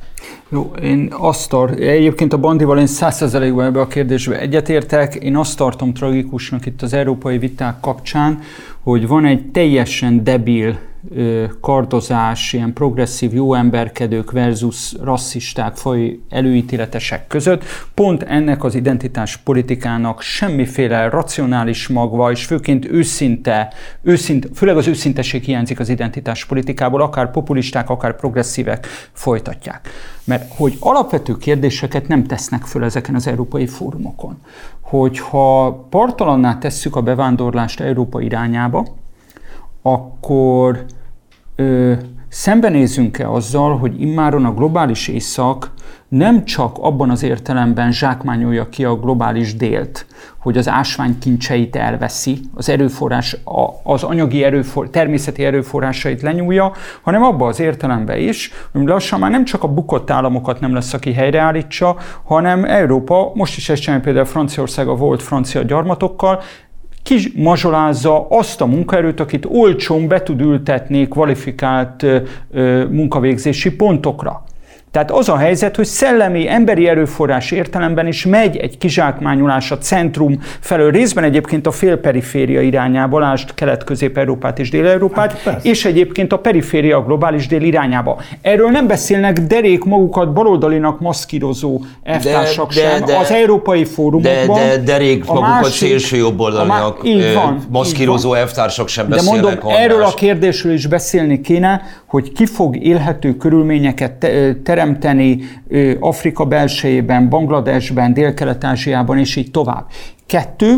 [SPEAKER 3] Jó, én azt tart, egyébként a Bandival én százszerzelékben ebbe a kérdésbe egyetértek, én azt tartom tragikusnak itt az európai viták kapcsán, hogy van egy teljesen debil kardozás, ilyen progresszív jó emberkedők versus rasszisták, faj előítéletesek között. Pont ennek az identitás politikának semmiféle racionális magva, és főként őszinte, őszinte főleg az őszinteség hiányzik az identitás politikából, akár populisták, akár progresszívek folytatják. Mert hogy alapvető kérdéseket nem tesznek föl ezeken az európai fórumokon. Hogyha partalanná tesszük a bevándorlást Európa irányába, akkor szembenézünk-e azzal, hogy immáron a globális észak nem csak abban az értelemben zsákmányolja ki a globális délt, hogy az ásványkincseit elveszi, az erőforrás, az anyagi erőfor, természeti erőforrásait lenyúlja, hanem abban az értelemben is, hogy lassan már nem csak a bukott államokat nem lesz, aki helyreállítsa, hanem Európa, most is ezt csinálja például Franciaország a volt francia gyarmatokkal, kimazsolázza azt a munkaerőt, akit olcsón be tud ültetni kvalifikált munkavégzési pontokra. Tehát az a helyzet, hogy szellemi, emberi erőforrás értelemben is megy egy kizsákmányolás a centrum felől, részben egyébként a félperiféria irányába, lásd Kelet-Közép-Európát és Dél-Európát, hát, és egyébként a periféria a globális dél irányába. Erről nem beszélnek derék magukat baloldalinak maszkírozó elvtársak de, de, sem. De, az európai fórumokban.
[SPEAKER 2] De, de derék magukat másik, szélső jobboldalinak maszkírozó elvtársak sem
[SPEAKER 3] de beszélnek. De mondom, erről a kérdésről is beszélni kéne, hogy ki fog élhető körülményeket teremteni Afrika belsejében, Bangladesben, Dél-Kelet-Ázsiában, és így tovább. Kettő,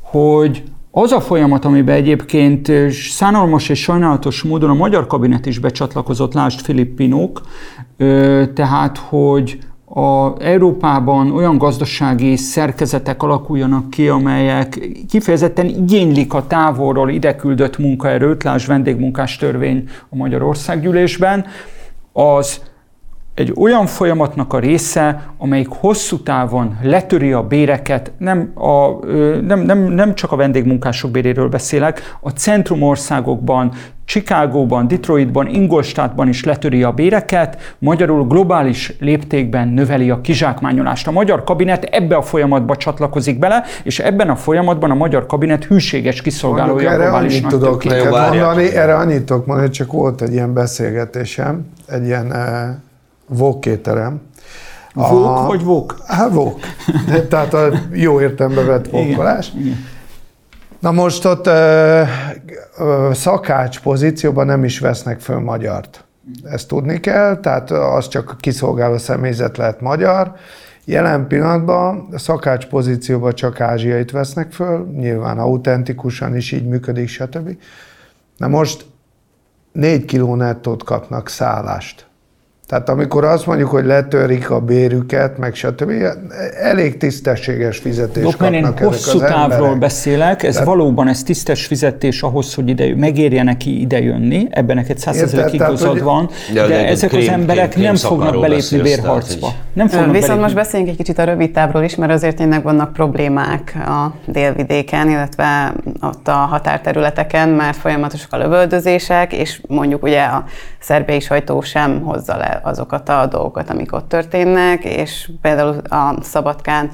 [SPEAKER 3] hogy az a folyamat, amiben egyébként szánalmas és sajnálatos módon a magyar kabinet is becsatlakozott, lásd Filippinok, tehát, hogy a Európában olyan gazdasági szerkezetek alakuljanak ki, amelyek kifejezetten igénylik a távolról ide küldött munkaerőt, lásd vendégmunkás törvény a Magyarországgyűlésben, az egy olyan folyamatnak a része, amelyik hosszú távon letöri a béreket, nem, a, nem, nem, nem csak a vendégmunkások béréről beszélek, a centrumországokban, Chicagóban, Detroitban, Ingolstadtban is letöri a béreket, magyarul globális léptékben növeli a kizsákmányolást. A magyar kabinet ebbe a folyamatba csatlakozik bele, és ebben a folyamatban a magyar kabinet hűséges kiszolgálója
[SPEAKER 4] a globális annyit tudok mondani, erre annyit tudok mondani, hogy csak volt egy ilyen beszélgetésem, egy ilyen vókéterem.
[SPEAKER 3] Vók vagy vók?
[SPEAKER 4] Hát vók. Tehát a jó értelembe vett vókolás. Na most ott ö, ö, szakács pozícióban nem is vesznek föl magyart. Ezt tudni kell, tehát az csak kiszolgáló személyzet lehet magyar. Jelen pillanatban a szakács pozícióban csak ázsiait vesznek föl, nyilván autentikusan is így működik, stb. Na most négy kiló nettót kapnak szállást. Tehát amikor azt mondjuk, hogy letörik a bérüket, meg stb., elég tisztességes fizetés Dok, kapnak
[SPEAKER 3] én hosszú
[SPEAKER 4] az
[SPEAKER 3] távról
[SPEAKER 4] emberek.
[SPEAKER 3] beszélek, ez Tehát, valóban ez tisztes fizetés ahhoz, hogy ide, megérje neki idejönni, ebben neked százszerzelék igazad van, de, de ezek krém, az emberek krém, krém nem fognak belépni bérharcba. Nem fognak
[SPEAKER 1] Viszont
[SPEAKER 3] belépni.
[SPEAKER 1] most beszéljünk egy kicsit a rövid távról is, mert azért tényleg vannak problémák a délvidéken, illetve ott a határterületeken, mert folyamatosak a lövöldözések, és mondjuk ugye a szerbiai sajtó sem hozza le azokat a dolgokat, amik ott történnek, és például a Szabadkán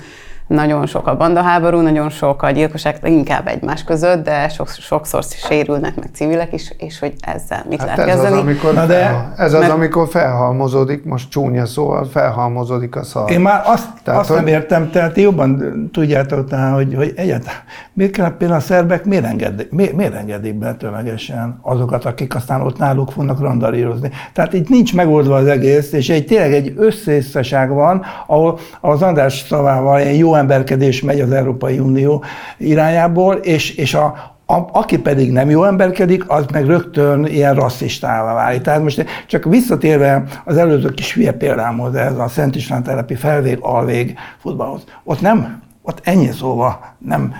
[SPEAKER 1] nagyon sok a bandaháború, nagyon sok a gyilkosság, inkább egymás között, de sok, sokszor sérülnek meg civilek is, és hogy ezzel mit hát lehet ez kezdeni.
[SPEAKER 4] Az, amikor Na de, ez az, mert, amikor felhalmozódik, most csúnya szóval felhalmozódik a szar.
[SPEAKER 5] Én már azt, tehát, azt hogy... nem értem, tehát jobban tudjátok tehát, hogy, hogy egyáltalán miért kell például a szerbek, miért, engedik, miért, miért engedik be tömegesen azokat, akik aztán ott náluk fognak randalírozni. Tehát itt nincs megoldva az egész, és egy tényleg egy összeészaság van, ahol az András szavával egy jó emberkedés megy az Európai Unió irányából, és, és a, a, aki pedig nem jó emberkedik, az meg rögtön ilyen rasszistává válik. Tehát most csak visszatérve az előző kis hülye példámhoz, ez a Szent István telepi felvég-alvég futballhoz. Ott nem, ott ennyi szóval nem,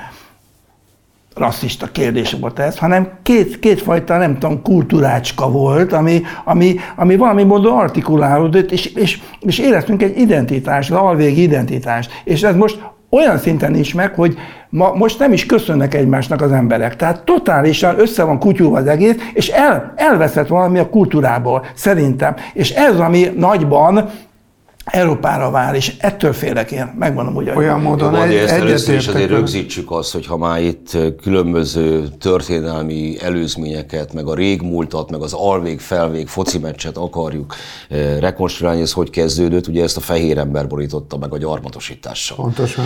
[SPEAKER 5] rasszista kérdés volt ez, hanem két, kétfajta, nem tudom, kultúrácska volt, ami, ami, ami valami módon artikulálódott, és, és, és éreztünk egy identitást, az alvégi identitást. És ez most olyan szinten is meg, hogy ma, most nem is köszönnek egymásnak az emberek. Tehát totálisan össze van kutyulva az egész, és el, elveszett valami a kultúrából, szerintem. És ez, ami nagyban Európára vár, és ettől félek én, megmondom úgy.
[SPEAKER 4] Olyan módon
[SPEAKER 2] egy, ezt először is azért rögzítsük azt, hogy ha már itt különböző történelmi előzményeket, meg a régmúltat, meg az alvég, felvég foci meccset akarjuk rekonstruálni, ez hogy kezdődött, ugye ezt a fehér ember borította meg a gyarmatosítással.
[SPEAKER 4] Pontosan.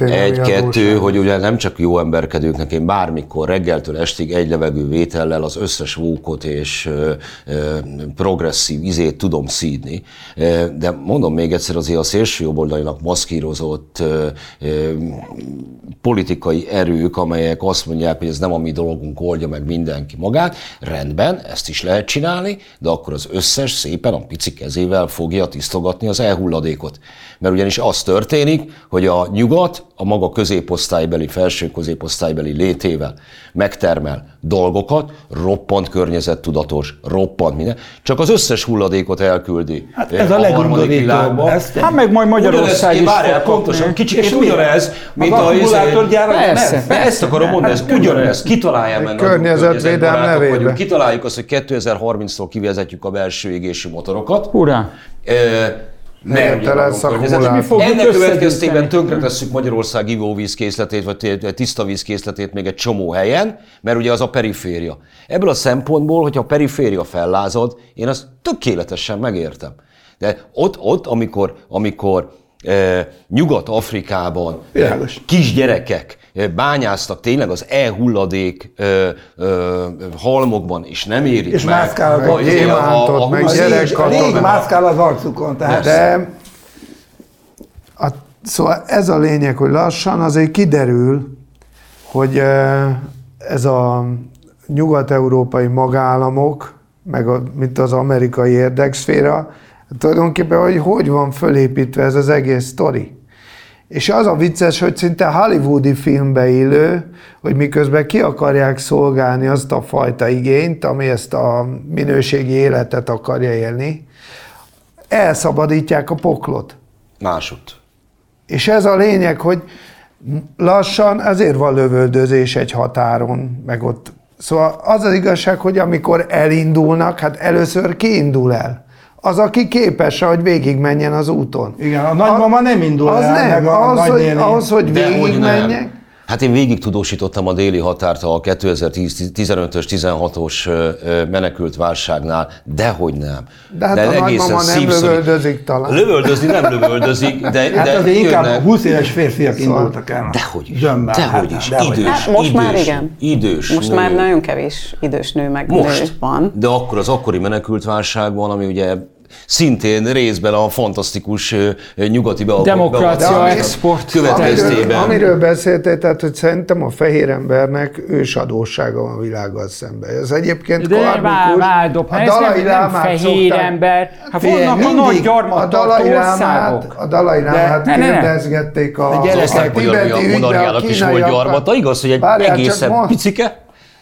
[SPEAKER 2] Egy-kettő, hogy ugye nem csak jó emberkedőknek, én bármikor reggeltől estig egy levegő vétellel az összes vókot és progresszív izét tudom szídni, de mondom még egyszer, azért a szélső jobboldalinak maszkírozott politikai erők, amelyek azt mondják, hogy ez nem a mi dolgunk, oldja meg mindenki magát, rendben, ezt is lehet csinálni, de akkor az összes szépen a pici kezével fogja tisztogatni az elhulladékot. Mert ugyanis az történik, hogy a nyugat a maga középosztálybeli, felső középosztálybeli létével megtermel dolgokat, roppant környezettudatos, roppant minden, csak az összes hulladékot elküldi.
[SPEAKER 5] Hát ez a, a legundorítóbb.
[SPEAKER 3] Hát meg majd Magyarország is
[SPEAKER 2] várjál, pontosan, kicsit ugyanez, mint a,
[SPEAKER 5] a, motorgyárak, de
[SPEAKER 3] Persze.
[SPEAKER 5] nem.
[SPEAKER 2] Ezt akarom mondani, ez ugyanez, kitalálják meg.
[SPEAKER 4] Környezetvédelem nevében.
[SPEAKER 2] Kitaláljuk azt, hogy 2030-tól kivezetjük a belső égésű motorokat.
[SPEAKER 3] Hurrá!
[SPEAKER 4] Akkumulátor.
[SPEAKER 3] Mi fogjuk
[SPEAKER 2] Ennek következtében tönkretesszük Magyarország ivóvízkészletét, vagy tiszta vízkészletét még egy csomó helyen, mert ugye az a periféria. Ebből a szempontból, hogyha a periféria fellázad, én azt tökéletesen megértem. De ott, ott amikor, amikor e, Nyugat-Afrikában e,
[SPEAKER 5] Világos.
[SPEAKER 2] kisgyerekek e, bányáztak tényleg az e-hulladék e, e, halmokban, és nem érik
[SPEAKER 5] És
[SPEAKER 2] meg.
[SPEAKER 5] mászkálnak
[SPEAKER 2] a-
[SPEAKER 5] a
[SPEAKER 4] gyémántot, meg
[SPEAKER 2] a-
[SPEAKER 5] A
[SPEAKER 4] gyerek
[SPEAKER 5] légy, a
[SPEAKER 4] katona.
[SPEAKER 5] légy mászkál az arcukon, tehát
[SPEAKER 4] De a, szóval ez a lényeg, hogy lassan azért kiderül, hogy eh, ez a nyugat-európai magállamok, meg a, mint az amerikai érdekszféra, tulajdonképpen, hogy hogy van fölépítve ez az egész sztori. És az a vicces, hogy szinte hollywoodi filmbe illő, hogy miközben ki akarják szolgálni azt a fajta igényt, ami ezt a minőségi életet akarja élni, elszabadítják a poklot.
[SPEAKER 2] Másodt.
[SPEAKER 4] És ez a lényeg, hogy lassan ezért van lövöldözés egy határon, meg ott. Szóval az az igazság, hogy amikor elindulnak, hát először kiindul el. Az, aki képes, hogy végigmenjen az úton.
[SPEAKER 5] Igen, a nagymama nem indul
[SPEAKER 4] az
[SPEAKER 5] el,
[SPEAKER 4] nem,
[SPEAKER 5] meg a
[SPEAKER 4] ahhoz, hogy, ahhoz, hogy végigmenjek.
[SPEAKER 2] Hát én végig tudósítottam a déli határt a 2015-ös, 16-os ö, ö, menekült válságnál, dehogy nem.
[SPEAKER 4] De hát a nagymama nem lövöldözik talán.
[SPEAKER 2] Lövöldözni nem lövöldözik, de,
[SPEAKER 5] Hát
[SPEAKER 2] de
[SPEAKER 5] azért inkább
[SPEAKER 2] jönnek.
[SPEAKER 5] 20 éves férfiak indultak el.
[SPEAKER 2] Dehogy is,
[SPEAKER 5] Zsömmel,
[SPEAKER 2] dehogy
[SPEAKER 5] hát,
[SPEAKER 2] is,
[SPEAKER 5] dehogy.
[SPEAKER 2] idős,
[SPEAKER 1] Hát most
[SPEAKER 2] idős,
[SPEAKER 1] már igen.
[SPEAKER 2] idős
[SPEAKER 1] Most
[SPEAKER 2] nő.
[SPEAKER 1] már nagyon kevés idős nő meg nő
[SPEAKER 2] Most,
[SPEAKER 1] van.
[SPEAKER 2] de akkor az akkori menekültválságban, ami ugye szintén részben a fantasztikus nyugati bealkotás
[SPEAKER 3] Demokrácia, export.
[SPEAKER 2] következtében.
[SPEAKER 4] Amiről, amiről beszéltél, tehát hogy szerintem a fehér embernek ősadósága van a világgal szemben. Ez egyébként
[SPEAKER 3] De
[SPEAKER 4] karmikus.
[SPEAKER 3] vár, dob,
[SPEAKER 4] A
[SPEAKER 3] ez nem,
[SPEAKER 4] Dalai
[SPEAKER 3] nem
[SPEAKER 4] Lámát
[SPEAKER 3] fehér
[SPEAKER 4] szokták-
[SPEAKER 3] ember. Hát vannak a nagy
[SPEAKER 4] a
[SPEAKER 3] gyarmattartó
[SPEAKER 4] Dalai Lámát,
[SPEAKER 3] országok.
[SPEAKER 4] a Dalai Lámát
[SPEAKER 3] ne, ne, ne.
[SPEAKER 4] kérdezgették a,
[SPEAKER 2] Egy
[SPEAKER 4] a
[SPEAKER 2] osztálymagyar
[SPEAKER 4] ügyben,
[SPEAKER 2] is volt gyarmata. Igaz, hogy egy egészen picike,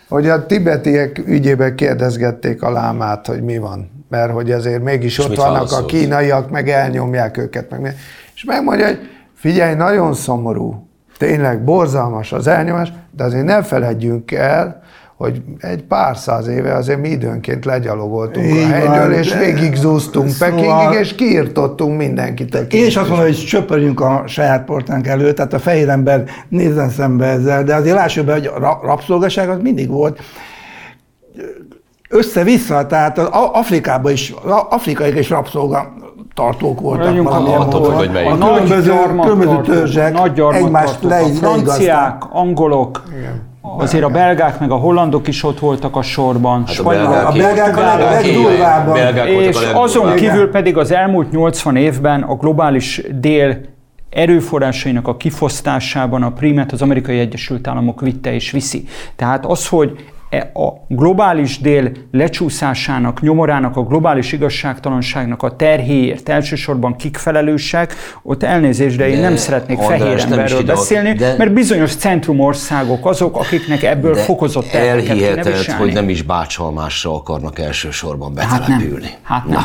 [SPEAKER 4] hogy a tibetiek ügyében kérdezgették a lámát, hogy mi van. Mert hogy azért mégis ott
[SPEAKER 2] mit
[SPEAKER 4] vannak a kínaiak, meg elnyomják őket. Meg. És megmondja, hogy figyelj, nagyon szomorú, tényleg borzalmas az elnyomás, de azért ne feledjünk el, hogy egy pár száz éve azért mi időnként legyalogoltunk
[SPEAKER 5] Így
[SPEAKER 4] a helyről, és
[SPEAKER 5] de-
[SPEAKER 4] végig zúztunk
[SPEAKER 5] szóval-
[SPEAKER 4] Pekingig, és kiirtottunk mindenkit. a
[SPEAKER 5] Én is azt mondom, hogy csöpörjünk a saját portánk előtt, tehát a fehér ember nézzen szembe ezzel, de azért lássuk be, hogy a ra- rabszolgaság az mindig volt. Össze-vissza, tehát az A- Afrikában is, a- afrikaiak is rabszolga tartók voltak
[SPEAKER 3] Maradjunk
[SPEAKER 5] valamilyen
[SPEAKER 2] attól,
[SPEAKER 5] módon.
[SPEAKER 2] hogy melyik.
[SPEAKER 5] A
[SPEAKER 3] A nagy
[SPEAKER 5] különböző, különböző törzsek
[SPEAKER 3] nagy
[SPEAKER 5] egymást le,
[SPEAKER 3] a franciák, angolok, azért a belgák meg a hollandok is ott voltak a sorban,
[SPEAKER 2] Hát a
[SPEAKER 3] spanyolok,
[SPEAKER 2] belgák-
[SPEAKER 5] A belgák a
[SPEAKER 2] belgák voltak
[SPEAKER 3] És
[SPEAKER 2] a
[SPEAKER 3] azon
[SPEAKER 5] Igen.
[SPEAKER 3] kívül pedig az elmúlt 80 évben a globális dél erőforrásainak a kifosztásában a prímet az amerikai Egyesült Államok vitte és viszi. Tehát az, hogy a globális dél lecsúszásának, nyomorának, a globális igazságtalanságnak a terhéért elsősorban kik felelősek, ott elnézést, de én
[SPEAKER 2] De,
[SPEAKER 3] nem szeretnék
[SPEAKER 2] András,
[SPEAKER 3] fehér
[SPEAKER 2] nem
[SPEAKER 3] emberről
[SPEAKER 2] ide-
[SPEAKER 3] beszélni,
[SPEAKER 2] de-
[SPEAKER 3] mert bizonyos centrumországok azok, akiknek ebből
[SPEAKER 2] De
[SPEAKER 3] fokozott terheket kéne viselni.
[SPEAKER 2] hogy nem is bácsalmásra akarnak elsősorban
[SPEAKER 3] Hát nem.
[SPEAKER 2] betelepülni.
[SPEAKER 3] Hát nem.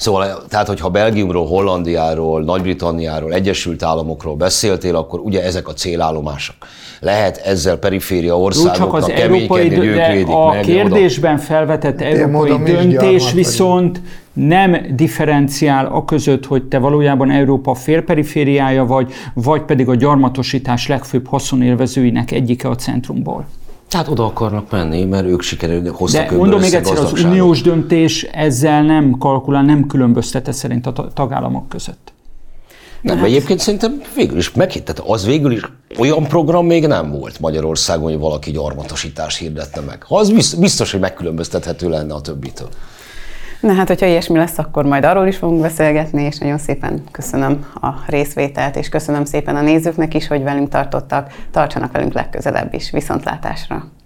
[SPEAKER 2] Szóval, tehát, hogyha Belgiumról, Hollandiáról, Nagy-Britanniáról, Egyesült Államokról beszéltél, akkor ugye ezek a célállomások. Lehet ezzel periféria
[SPEAKER 3] Jó, csak
[SPEAKER 2] országoknak
[SPEAKER 3] az európai,
[SPEAKER 2] hogy ők
[SPEAKER 3] de
[SPEAKER 2] védik
[SPEAKER 3] a
[SPEAKER 2] meg.
[SPEAKER 3] kérdésben felvetett európai döntés viszont nem differenciál a között, hogy te valójában Európa félperifériája vagy, vagy pedig a gyarmatosítás legfőbb haszonélvezőinek egyike a centrumból.
[SPEAKER 2] Tehát oda akarnak menni, mert ők sikerül hoztak
[SPEAKER 3] De mondom még egyszer, az uniós döntés ezzel nem kalkulál, nem különböztete szerint a ta- tagállamok között.
[SPEAKER 2] Nem, hát... egyébként szerintem végül is meghitt, tehát az végül is olyan program még nem volt Magyarországon, hogy valaki gyarmatosítást hirdette meg. Ha az biz- biztos, hogy megkülönböztethető lenne a többitől.
[SPEAKER 1] Na hát, hogyha ilyesmi lesz, akkor majd arról is fogunk beszélgetni, és nagyon szépen köszönöm a részvételt, és köszönöm szépen a nézőknek is, hogy velünk tartottak. Tartsanak velünk legközelebb is. Viszontlátásra!